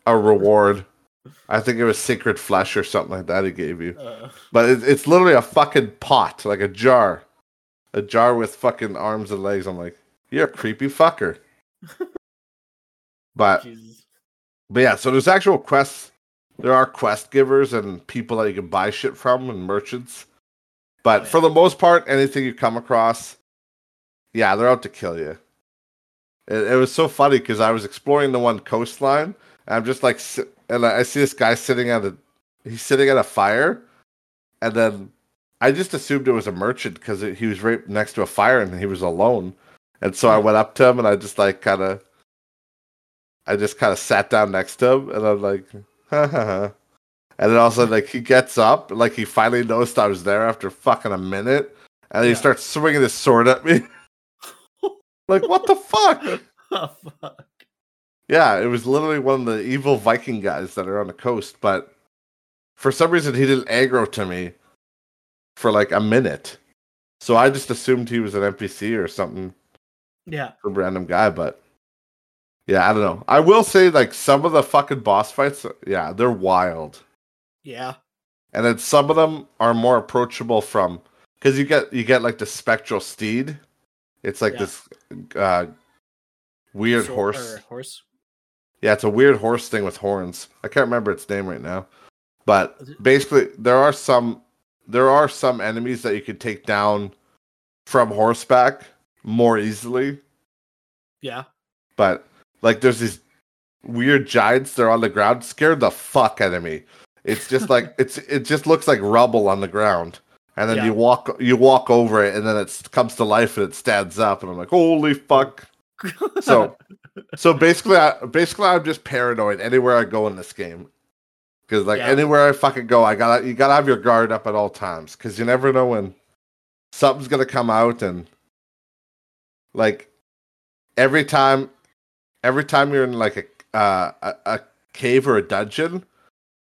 a reward. I think it was sacred flesh or something like that he gave you. Uh, But it's, it's literally a fucking pot, like a jar. A jar with fucking arms and legs. I'm like, you're a creepy fucker. *laughs* but Jesus. but yeah, so there's actual quests. There are quest givers and people that you can buy shit from and merchants. But Oh, yeah. for the most part, anything you come across, yeah, they're out to kill you. It, it was so funny because I was exploring the one coastline, and I'm just like, and I I see this guy sitting at a, he's sitting at a fire, and then I just assumed it was a merchant because he was right next to a fire and he was alone, and so I hmm. went up to him and I just like kind of, I just kind of sat down next to him, and I'm like, ha ha ha. And then all of a sudden, like he gets up, like he finally noticed I was there after fucking a minute, and then he starts swinging his sword at me. *laughs* like what the fuck? *laughs* oh, fuck. Yeah, it was literally one of the evil Viking guys that are on the coast, but for some reason he didn't aggro to me for like a minute. So I just assumed he was an NPC or something, Yeah. a random guy, but yeah, I don't know. I will say like some of the fucking boss fights, yeah, they're wild. Yeah. and then some of them are more approachable from because you get you get like the spectral steed. It's like Yeah. this uh, weird So- horse. horse. Yeah, it's a weird horse thing with horns. I can't remember its name right now. But basically there are some there are some enemies that you can take down from horseback more easily. Yeah. But like there's these weird giants that are on the ground, scared the fuck out of me. It's just like *laughs* it's it just looks like rubble on the ground. And then Yeah. you walk you walk over it and then it comes to life and it stands up and I'm like, holy fuck. *laughs* So so basically, I, basically, I'm just paranoid anywhere I go in this game. Because like Yeah. anywhere I fucking go, I gotta you gotta have your guard up at all times. Because you never know when something's gonna come out and like every time, every time you're in like a uh, a, a cave or a dungeon,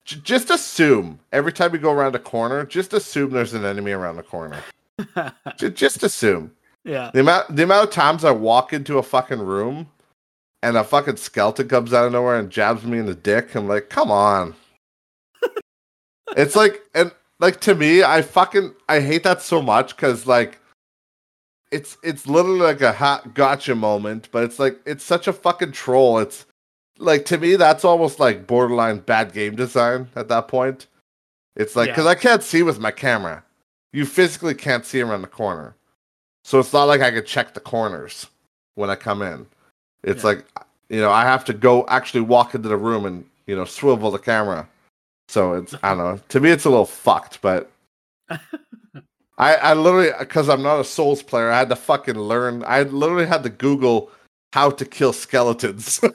j- just assume every time you go around a corner, just assume there's an enemy around the corner. *laughs* J- just assume. yeah. The amount the amount of times I walk into a fucking room and a fucking skeleton comes out of nowhere and jabs me in the dick, I'm like, come on. *laughs* it's like and like to me, I fucking I hate that so much because like it's it's literally like a hot gotcha moment, but it's like it's such a fucking troll. It's like to me that's almost like borderline bad game design at that point. It's like Yeah. because I can't see with my camera. You physically can't see around the corner. So it's not like I could check the corners when I come in. It's Yeah. like you know, I have to go actually walk into the room and, you know, swivel the camera. So it's I don't know. To me it's a little fucked, but *laughs* I I literally cuz I'm not a Souls player, I had to fucking learn. I literally had to Google how to kill skeletons. *laughs*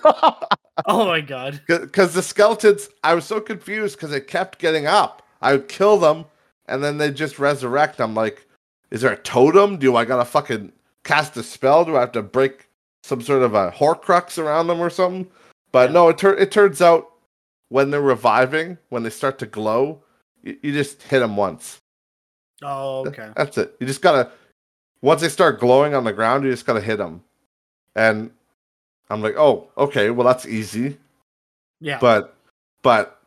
Oh my god. Cuz the skeletons I was so confused cuz they kept getting up. I would kill them and then they just resurrect. I'm like, is there a totem? Do I gotta fucking cast a spell? Do I have to break some sort of a horcrux around them or something? But Yeah. no, it, tur- it turns out when they're reviving, when they start to glow, you, you just hit them once. Oh, okay. That's it. You just gotta, once they start glowing on the ground, you just gotta hit them. And I'm like, oh, okay, well, that's easy Yeah. but but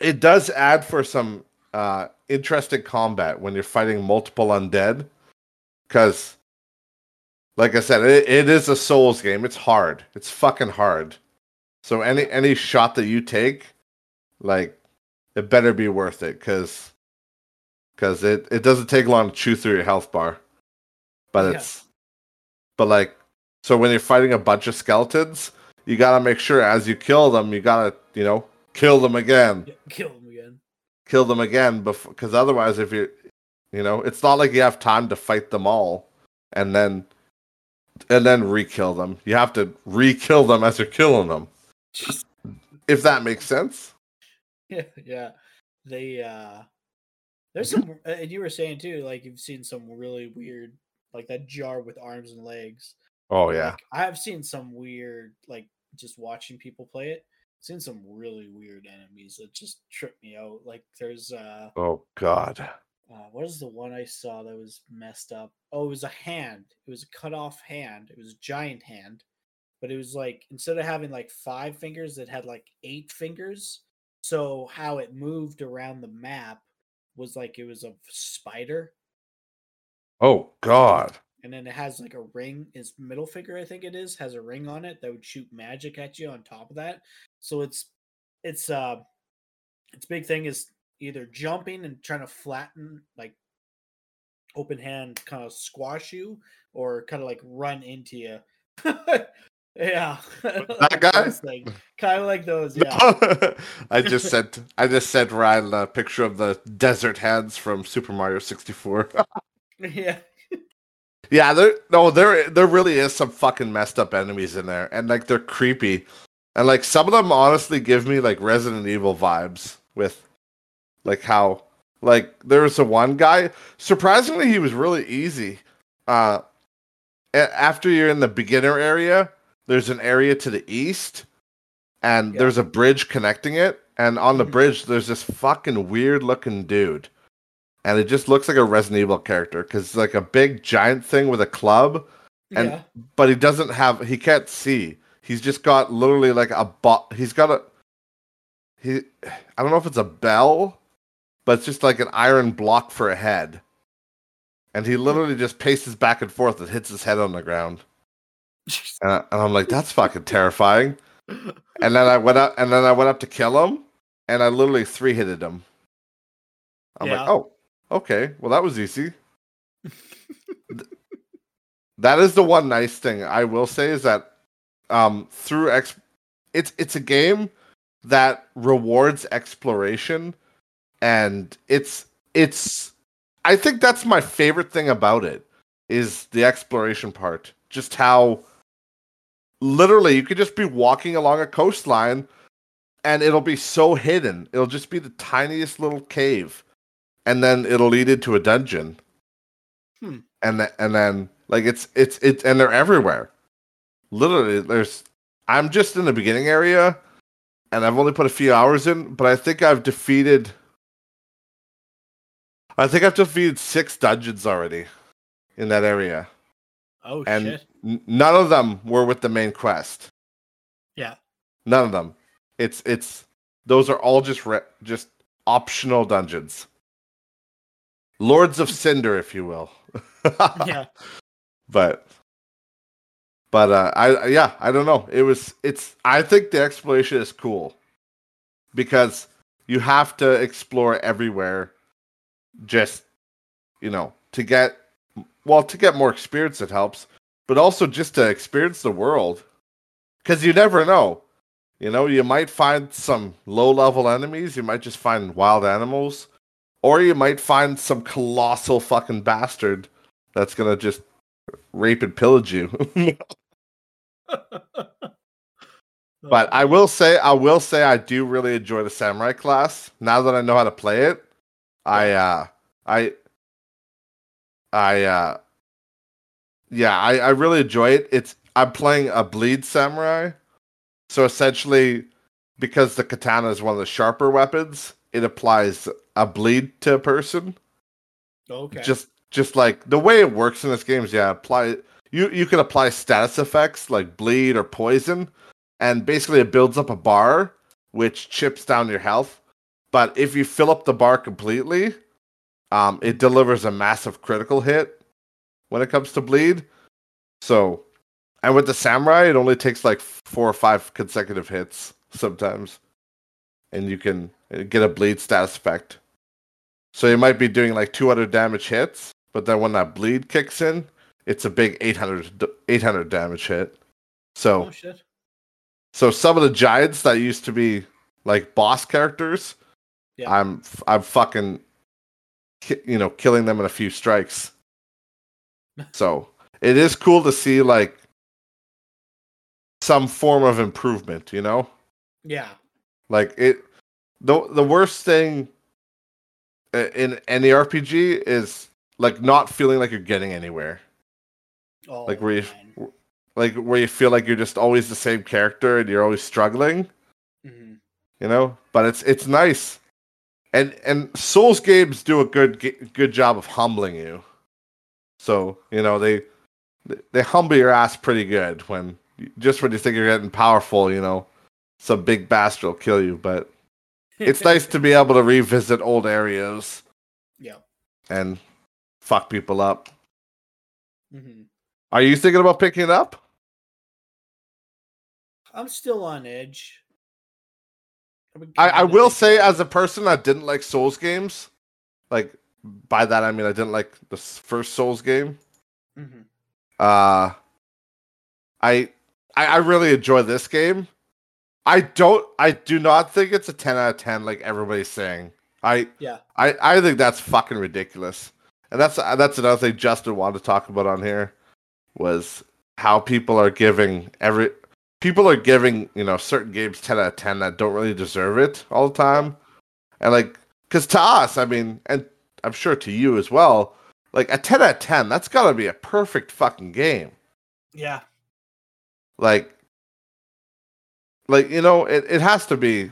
it does add for some uh interesting combat when you're fighting multiple undead because like i said it, it is a souls game it's hard it's fucking hard so any any shot that you take like it better be worth it because because it, it doesn't take long to chew through your health bar but Yeah. it's but like so when you're fighting a bunch of skeletons you gotta make sure as you kill them, you gotta, you know, kill them again, Yeah, *laughs* Kill him again. kill them again, before because otherwise, if you, you know, it's not like you have time to fight them all, and then, and then re-kill them. You have to re-kill them as you're killing them. If that makes sense. *laughs* Yeah, yeah. They uh there's some uh, and you were saying too, like you've seen some really weird like that jar with arms and legs. Oh Like, yeah. I have seen some weird like just watching people play it. Seen some really weird enemies that just trip me out. Like there's uh, Oh god. uh what is the one I saw that was messed up? Oh, it was a hand. It was a cut off hand. It was a giant hand. But it was like instead of having like five fingers, it had like eight fingers. So how it moved around the map was like it was a spider. Oh god. And then it has like a ring. Its middle finger, I think it is, has a ring on it that would shoot magic at you on top of that. So it's it's uh its big thing is either jumping and trying to flatten like open hand kind of squash you or kind of like run into you. *laughs* yeah. That *laughs* guy? Kind of like those, yeah. *laughs* I just sent I just sent Ryan a picture of the desert hands from Super Mario 64. *laughs* yeah. Yeah, there no, there there really is some fucking messed up enemies in there, and like they're creepy, and like some of them honestly give me like Resident Evil vibes with, like how like there was a one guy. Surprisingly, he was really easy. Uh, after you're in the beginner area, there's an area to the east, and Yeah. there's a bridge connecting it, and on the Mhm. bridge there's this fucking weird looking dude and it just looks like a Resident Evil character because it's like a big giant thing with a club, And- yeah. but he doesn't have he can't see. He's just got literally like a bot. He's got a he. I don't know if it's a bell but it's just like an iron block for a head. And he literally just paces back and forth and hits his head on the ground. And, I, and I'm like, that's fucking terrifying. And then I went up and then I went up to kill him and I literally three hitted him. I'm Yeah. like, oh, okay. Well that was easy. that is the one nice thing I will say is that um through ex it's it's a game that rewards exploration and it's it's I think that's my favorite thing about it is the exploration part. Just how literally you could just be walking along a coastline and it'll be so hidden. It'll just be the tiniest little cave and then it'll lead into a dungeon. Hmm. And th- and then like it's it's it's and they're everywhere. Literally there's I'm just in the beginning area and I've only put a few hours in, but I think I've defeated I think I've defeated 6 dungeons already in that area. Oh And shit. N- none of them were with the main quest. Yeah. None of them. It's it's those are all just re- just optional dungeons. Lords of Cinder, if you will. *laughs* Yeah. But but uh, I yeah I don't know. It was it's I think the exploration is cool because you have to explore everywhere. Just you know to get well to get more experience it helps, but also just to experience the world because you never know. You know, you might find some low level enemies. You might just find wild animals, or you might find some colossal fucking bastard that's gonna just rape and pillage you. *laughs* but I will say, I will say, I do really enjoy the samurai class. Now that I know how to play it, I, uh, I, I, uh, yeah, I, I really enjoy it. It's I'm playing a bleed samurai, so essentially, because the katana is one of the sharper weapons, it applies a bleed to a person. Okay. Just just like the way it works in this game is yeah, apply you you can apply status effects like bleed or poison, and basically it builds up a bar which chips down your health. But if you fill up the bar completely, um, it delivers a massive critical hit when it comes to bleed. So, and with the samurai, it only takes like four or five consecutive hits sometimes, and you can get a bleed status effect. So you might be doing like 200 damage hits, but then when that bleed kicks in, it's a big 800, 800 damage hit. So oh so some of the giants that used to be like boss characters, Yeah. I'm I'm fucking you know killing them in a few strikes. So it is cool to see like some form of improvement, you know? Yeah. Like it the the worst thing in any RPG is like not feeling like you're getting anywhere. Oh, Like, were you- Like where you feel like you're just always the same character and you're always struggling. Mhm. you know but it's it's nice and and souls games do a good good job of humbling you so you know they they humble your ass pretty good when just when you think you're getting powerful you know some big bastard will kill you but it's *laughs* nice to be able to revisit old areas yeah. and fuck people up hmm are you thinking about picking it up I'm still on edge. I, I will say, as a person that didn't like Souls games, like by that I mean I didn't like the first Souls game. Mhm. Uh, I, I I really enjoy this game. I don't. I do not think it's a ten out of ten like everybody's saying. I Yeah. I I think that's fucking ridiculous. And that's that's another thing Justin wanted to talk about on here was how people are giving every people are giving you know certain games 10 out of 10 that don't really deserve it all the time and like because to us i mean and i'm sure to you as well like a 10 out of 10 that's gotta be a perfect fucking game. Yeah. like like you know it, it has to be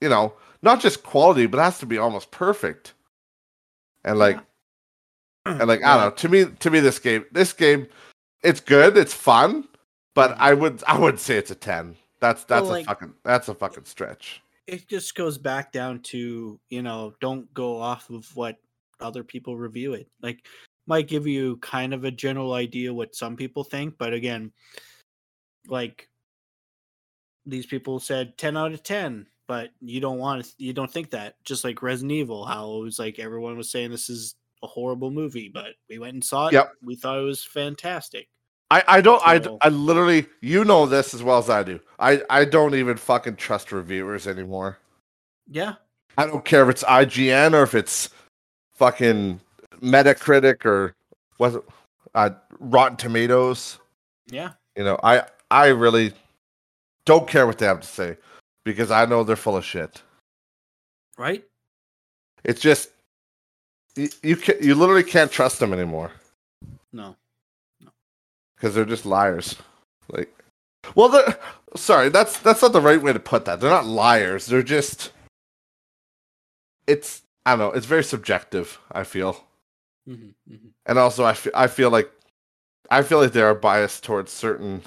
you know not just quality but it has to be almost perfect. And like and like i don't know to me to me this game this game it's good it's fun but mm-hmm. i would i would say it's a 10 that's that's Well, a fucking that's a fucking stretch. It just goes back down to you know don't go off of what other people review it like might give you kind of a general idea what some people think but again like these people said 10 out of 10 but you don't want to you don't think that just like resident evil how it was like everyone was saying this is a horrible movie but we went and saw it Yep. we thought it was fantastic I, I don't I, I literally you know this as well as I do. I, I don't even fucking trust reviewers anymore. yeah I don't care if it's IGN or if it's fucking Metacritic or what uh, Rotten Tomatoes. yeah You know, I I really don't care what they have to say because I know they're full of shit. right It's just you you, can, you literally can't trust them anymore no because they're just liars. Like, well, they're sorry. That's that's not the right way to put that. They're not liars. They're just. It's I don't know. It's very subjective. I feel, hmm hmm and also I fe- I feel like, I feel like they are biased towards certain.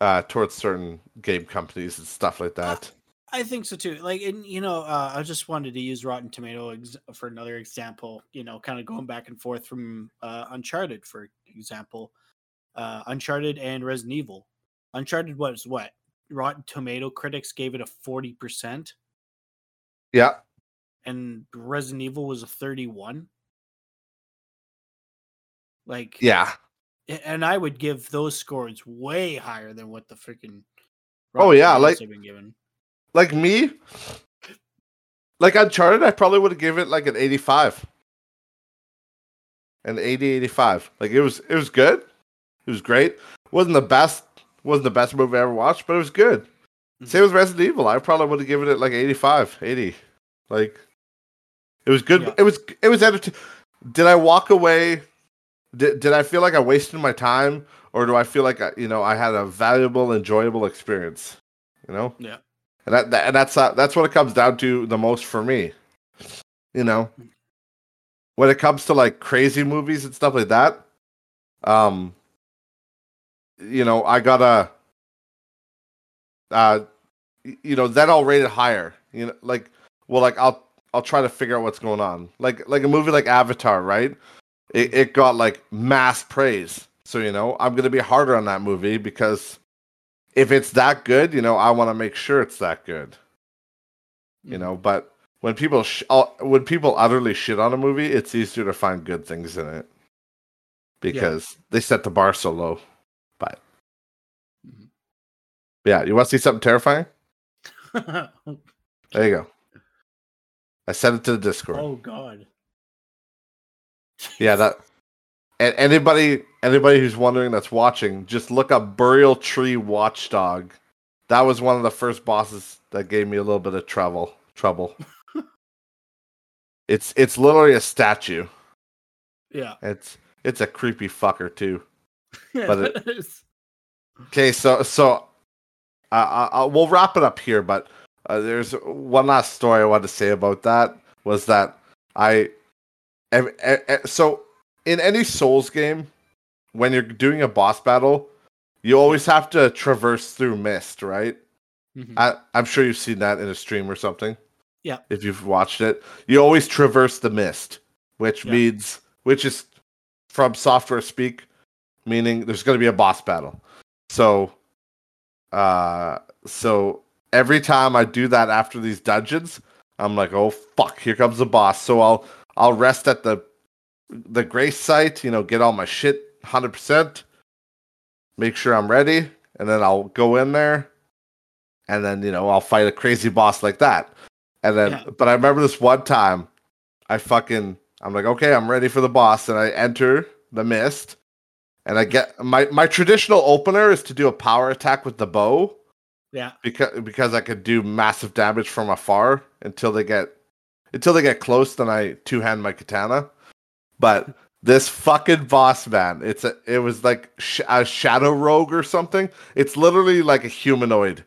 Uh, towards certain game companies and stuff like that. I think so too. Like, and you know, uh, I just wanted to use Rotten Tomato ex- for another example. You know, kind of going back and forth from uh, Uncharted, for example, uh, Uncharted and Resident Evil. Uncharted was what Rotten Tomato critics gave it a forty percent, Yeah, and Resident Evil was a thirty-one. Like, yeah. and I would give those scores way higher than what the freaking. Oh, yeah, like- have been given. Like me, like Uncharted, I probably would have given it like an 85. An 80, 85. Like it was it was good. It was great. Wasn't the best wasn't the best movie I ever watched, but it was good. Same with Resident Evil. I probably would have given it like 85, 80. Like it was good. Yeah. It was it was entertaining. Did I walk away? Did, did I feel like I wasted my time or do I feel like I, you know I had a valuable enjoyable experience? You know? Yeah. And that, that and that's uh, that's what it comes down to the most for me. You know, when it comes to like crazy movies and stuff like that, um, you know, I gotta, uh, you know, that I'll rate it higher. You know, like, well, like I'll I'll try to figure out what's going on. Like like a movie like Avatar, right? It it got like mass praise, so you know I'm gonna be harder on that movie because if it's that good, you know, I want to make sure it's that good. You know, but when people sh- uh, when people utterly shit on a movie, it's easier to find good things in it because they set the bar so low. Yeah, you want to see something terrifying? *laughs* There you go. I sent it to the Discord. oh God. Yeah, that. And anybody, anybody who's wondering that's watching, just look up Burial Tree Watchdog. That was one of the first bosses that gave me a little bit of trouble. Trouble. *laughs* it's it's literally a statue. Yeah. It's it's a creepy fucker too. *laughs* Yeah, But it- it is. Okay, so so uh, uh, we'll wrap it up here, but uh, there's one last story I wanted to say about that was that I ev- e- e- so in any Souls game, when you're doing a boss battle, you always have to traverse through mist, right? Mhm. I, I'm sure you've seen that in a stream or something. Yeah. If you've watched it, you always traverse the mist, which Yeah. means, which is FromSoftware speak, meaning there's going to be a boss battle. So, uh, so every time I do that after these dungeons, I'm like, oh fuck, here comes the boss. So I'll I'll rest at the the grace site, you know, get all my shit 100%, make sure I'm ready, and then I'll go in there and then, you know, I'll fight a crazy boss like that. And then Yeah. but I remember this one time I fucking I'm like, okay, I'm ready for the boss and I enter the mist and I get my my traditional opener is to do a power attack with the bow Yeah. because because I could do massive damage from afar until they get until they get close. Then I two hand my katana. But this fucking boss man, it's a it was like sh- a shadow rogue or something. It's literally like a humanoid.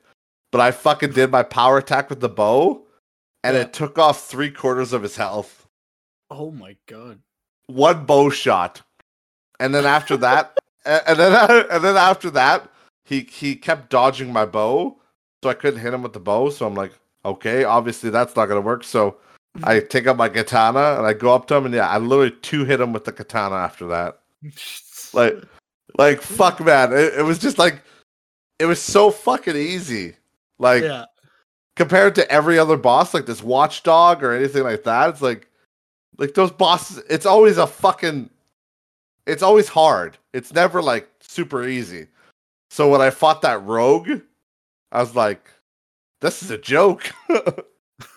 But I fucking did my power attack with the bow, and Yeah. it took off three quarters of his health. Oh my God. One bow shot, and then after that, and then *laughs* and then after that, he he kept dodging my bow. so I couldn't hit him with the bow. So I'm like, okay, obviously that's not gonna work. So I mm-hmm. take out my katana and I go up to him, and yeah, I literally two hit him with the katana after that. Like, like fuck, man, it, it was just like, it was so fucking easy. Like yeah, compared to every other boss, like this Watchdog or anything like that, it's like, like those bosses. It's always a fucking, it's always hard. It's never like super easy. So when I fought that rogue, I was like, this is a joke. *laughs*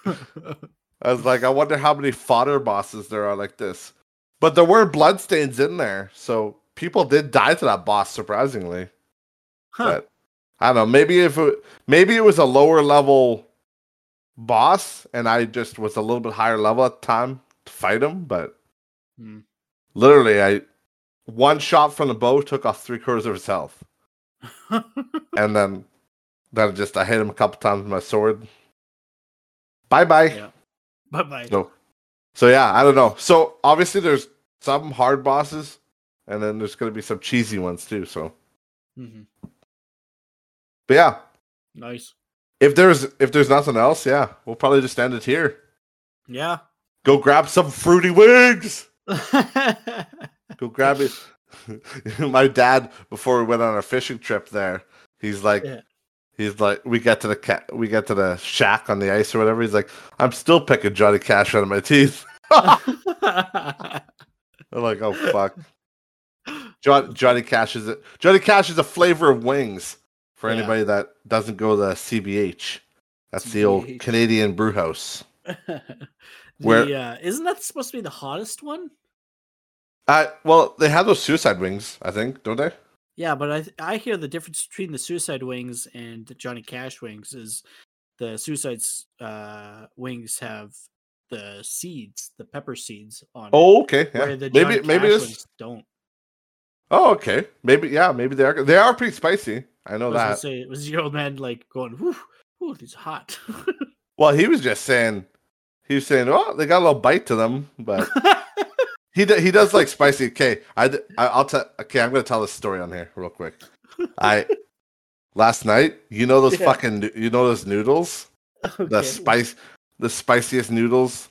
I was like, I wonder how many fodder bosses there are like this. But there were bloodstains in there, so people did die to that boss surprisingly. huh. But I don't know. Maybe if it, maybe it was a lower level boss, and I just was a little bit higher level at the time to fight him. But Hmm. literally, I one shot from the bow took off three quarters of his *laughs* health, and then then just I hit him a couple times with my sword. Bye bye. yeah. Bye bye. No. So yeah, I don't know. So obviously there's some hard bosses, and then there's gonna be some cheesy ones too. So, Mhm. but yeah, Nice. if there's if there's nothing else, yeah, we'll probably just end it here. Yeah. Go grab some fruity wings. *laughs* Go grab it. *laughs* My dad, before we went on our fishing trip there, he's like, Yeah. he's like, we get to the ca- we get to the shack on the ice or whatever. He's like, I'm still picking Johnny Cash out of my teeth. *laughs* I'm like, oh fuck. John, Johnny Cash is a, Johnny Cash is a flavor of wings for Yeah. anybody that doesn't go to CBH. That's the old Canadian brew house. *laughs* the, Where- uh, isn't that supposed to be the hottest one? Uh, well, they have those suicide wings, I think, don't they? Yeah, but I I hear the difference between the Suicide Wings and the Johnny Cash Wings is the Suicide's uh, wings have the seeds, the pepper seeds on it, Oh, okay. Yeah. where the Maybe Johnny maybe Cash this. don't. Oh, okay. Maybe yeah. Maybe they are. They are pretty spicy. I I know was that. say, was your old man like going, "Whew, whew these hot." Well, he was just saying. He was saying, "Oh, they got a little bite to them," but *laughs* he do, he does like spicy. Okay, I I'll tell. Okay, I'm gonna tell this story on here real quick. *laughs* I last night, you know those Yeah. fucking, you know those noodles, the spice, the spiciest noodles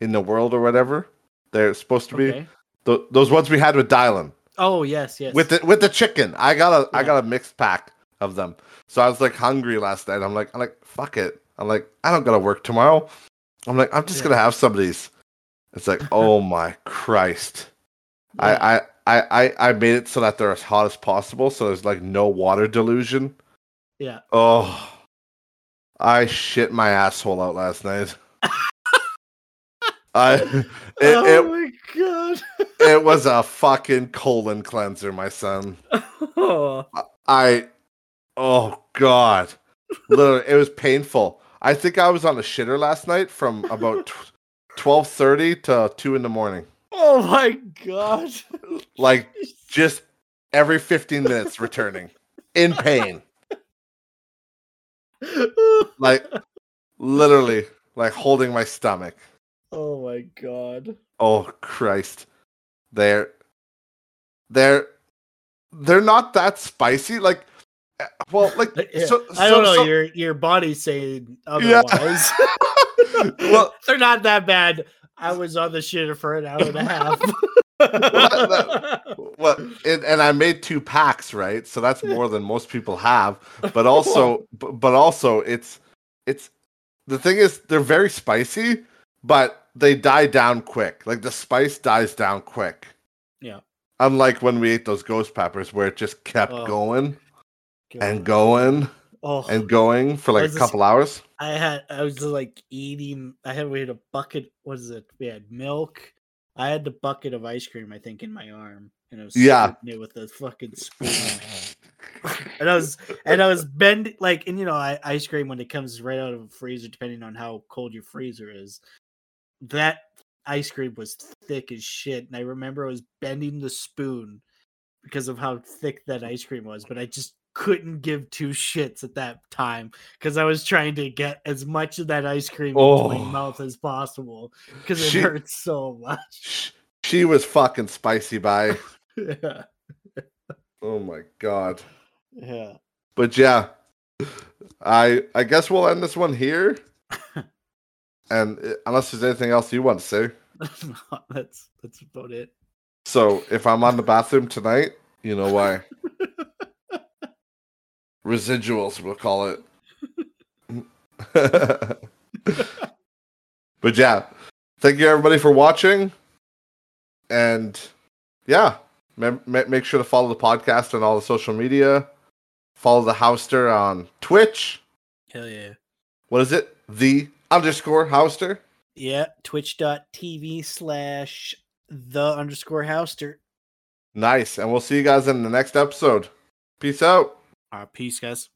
in the world or whatever. They're supposed to be Okay. Th- those ones we had with Dylan. Oh yes, yes. with the with the chicken. I got a I Yeah. got a mixed pack of them. So I was like hungry last night. I'm like I'm like fuck it. I'm like I don't gotta work tomorrow. I'm like I'm just Yeah. gonna have some of these. It's like oh *laughs* my Christ. Yeah. I, I I I I made it so that they're as hot as possible. So there's like no water delusion. yeah. Oh, I shit my asshole out last night. I *laughs* it, oh it my god. *laughs* it was a fucking colon cleanser, my son. oh, I, oh god, literally, it was painful. I think I was on a shitter last night from about twelve thirty to two in the morning. oh my god. *laughs* Like just every fifteen minutes, returning in pain. *laughs* Like literally, like holding my stomach. oh my god. Oh Christ, they're they're they're not that spicy. Like, eh, well, like *laughs* Yeah, so, I don't know. so- your your body's saying Yeah. Otherwise. Well- *laughs* they're not that bad. I was on the shitter for an hour and a half. *laughs* well, and, and I made two packs, right? So that's more than most people have. But also, *laughs* but also, it's it's the thing is they're very spicy, but they die down quick. Like the spice dies down quick. Yeah. Unlike when we ate those ghost peppers, where it just kept Oh. going and going oh, and going for like a this- couple hours. I had I was like eating. I had we had a bucket. What is it? We had milk. I had the bucket of ice cream. I think in my arm, and I was Yeah. it with a fucking spoon. *laughs* and I was and I was bending like and you know I, ice cream when it comes right out of a freezer, depending on how cold your freezer is. That ice cream was thick as shit, and I remember I was bending the spoon because of how thick that ice cream was, but I just couldn't give two shits at that time because I was trying to get as much of that ice cream into Oh. my mouth as possible because it She- hurts so much. She was fucking spicy by. *laughs* yeah, Oh my god. yeah. But yeah, I I guess we'll end this one here. *laughs* and uh, unless there's anything else you want to say. *laughs* that's that's about it. So if I'm on the bathroom tonight, you know why. Residuals, we'll call it. *laughs* but yeah, thank you everybody for watching. And yeah, ma- ma- make sure to follow the podcast on all the social media. Follow the Howester on Twitch. Hell yeah. What is it? The underscore Howester. Yeah, twitch.tv slash the underscore Howester. Nice. And we'll see you guys in the next episode. Peace out. All right, peace, guys.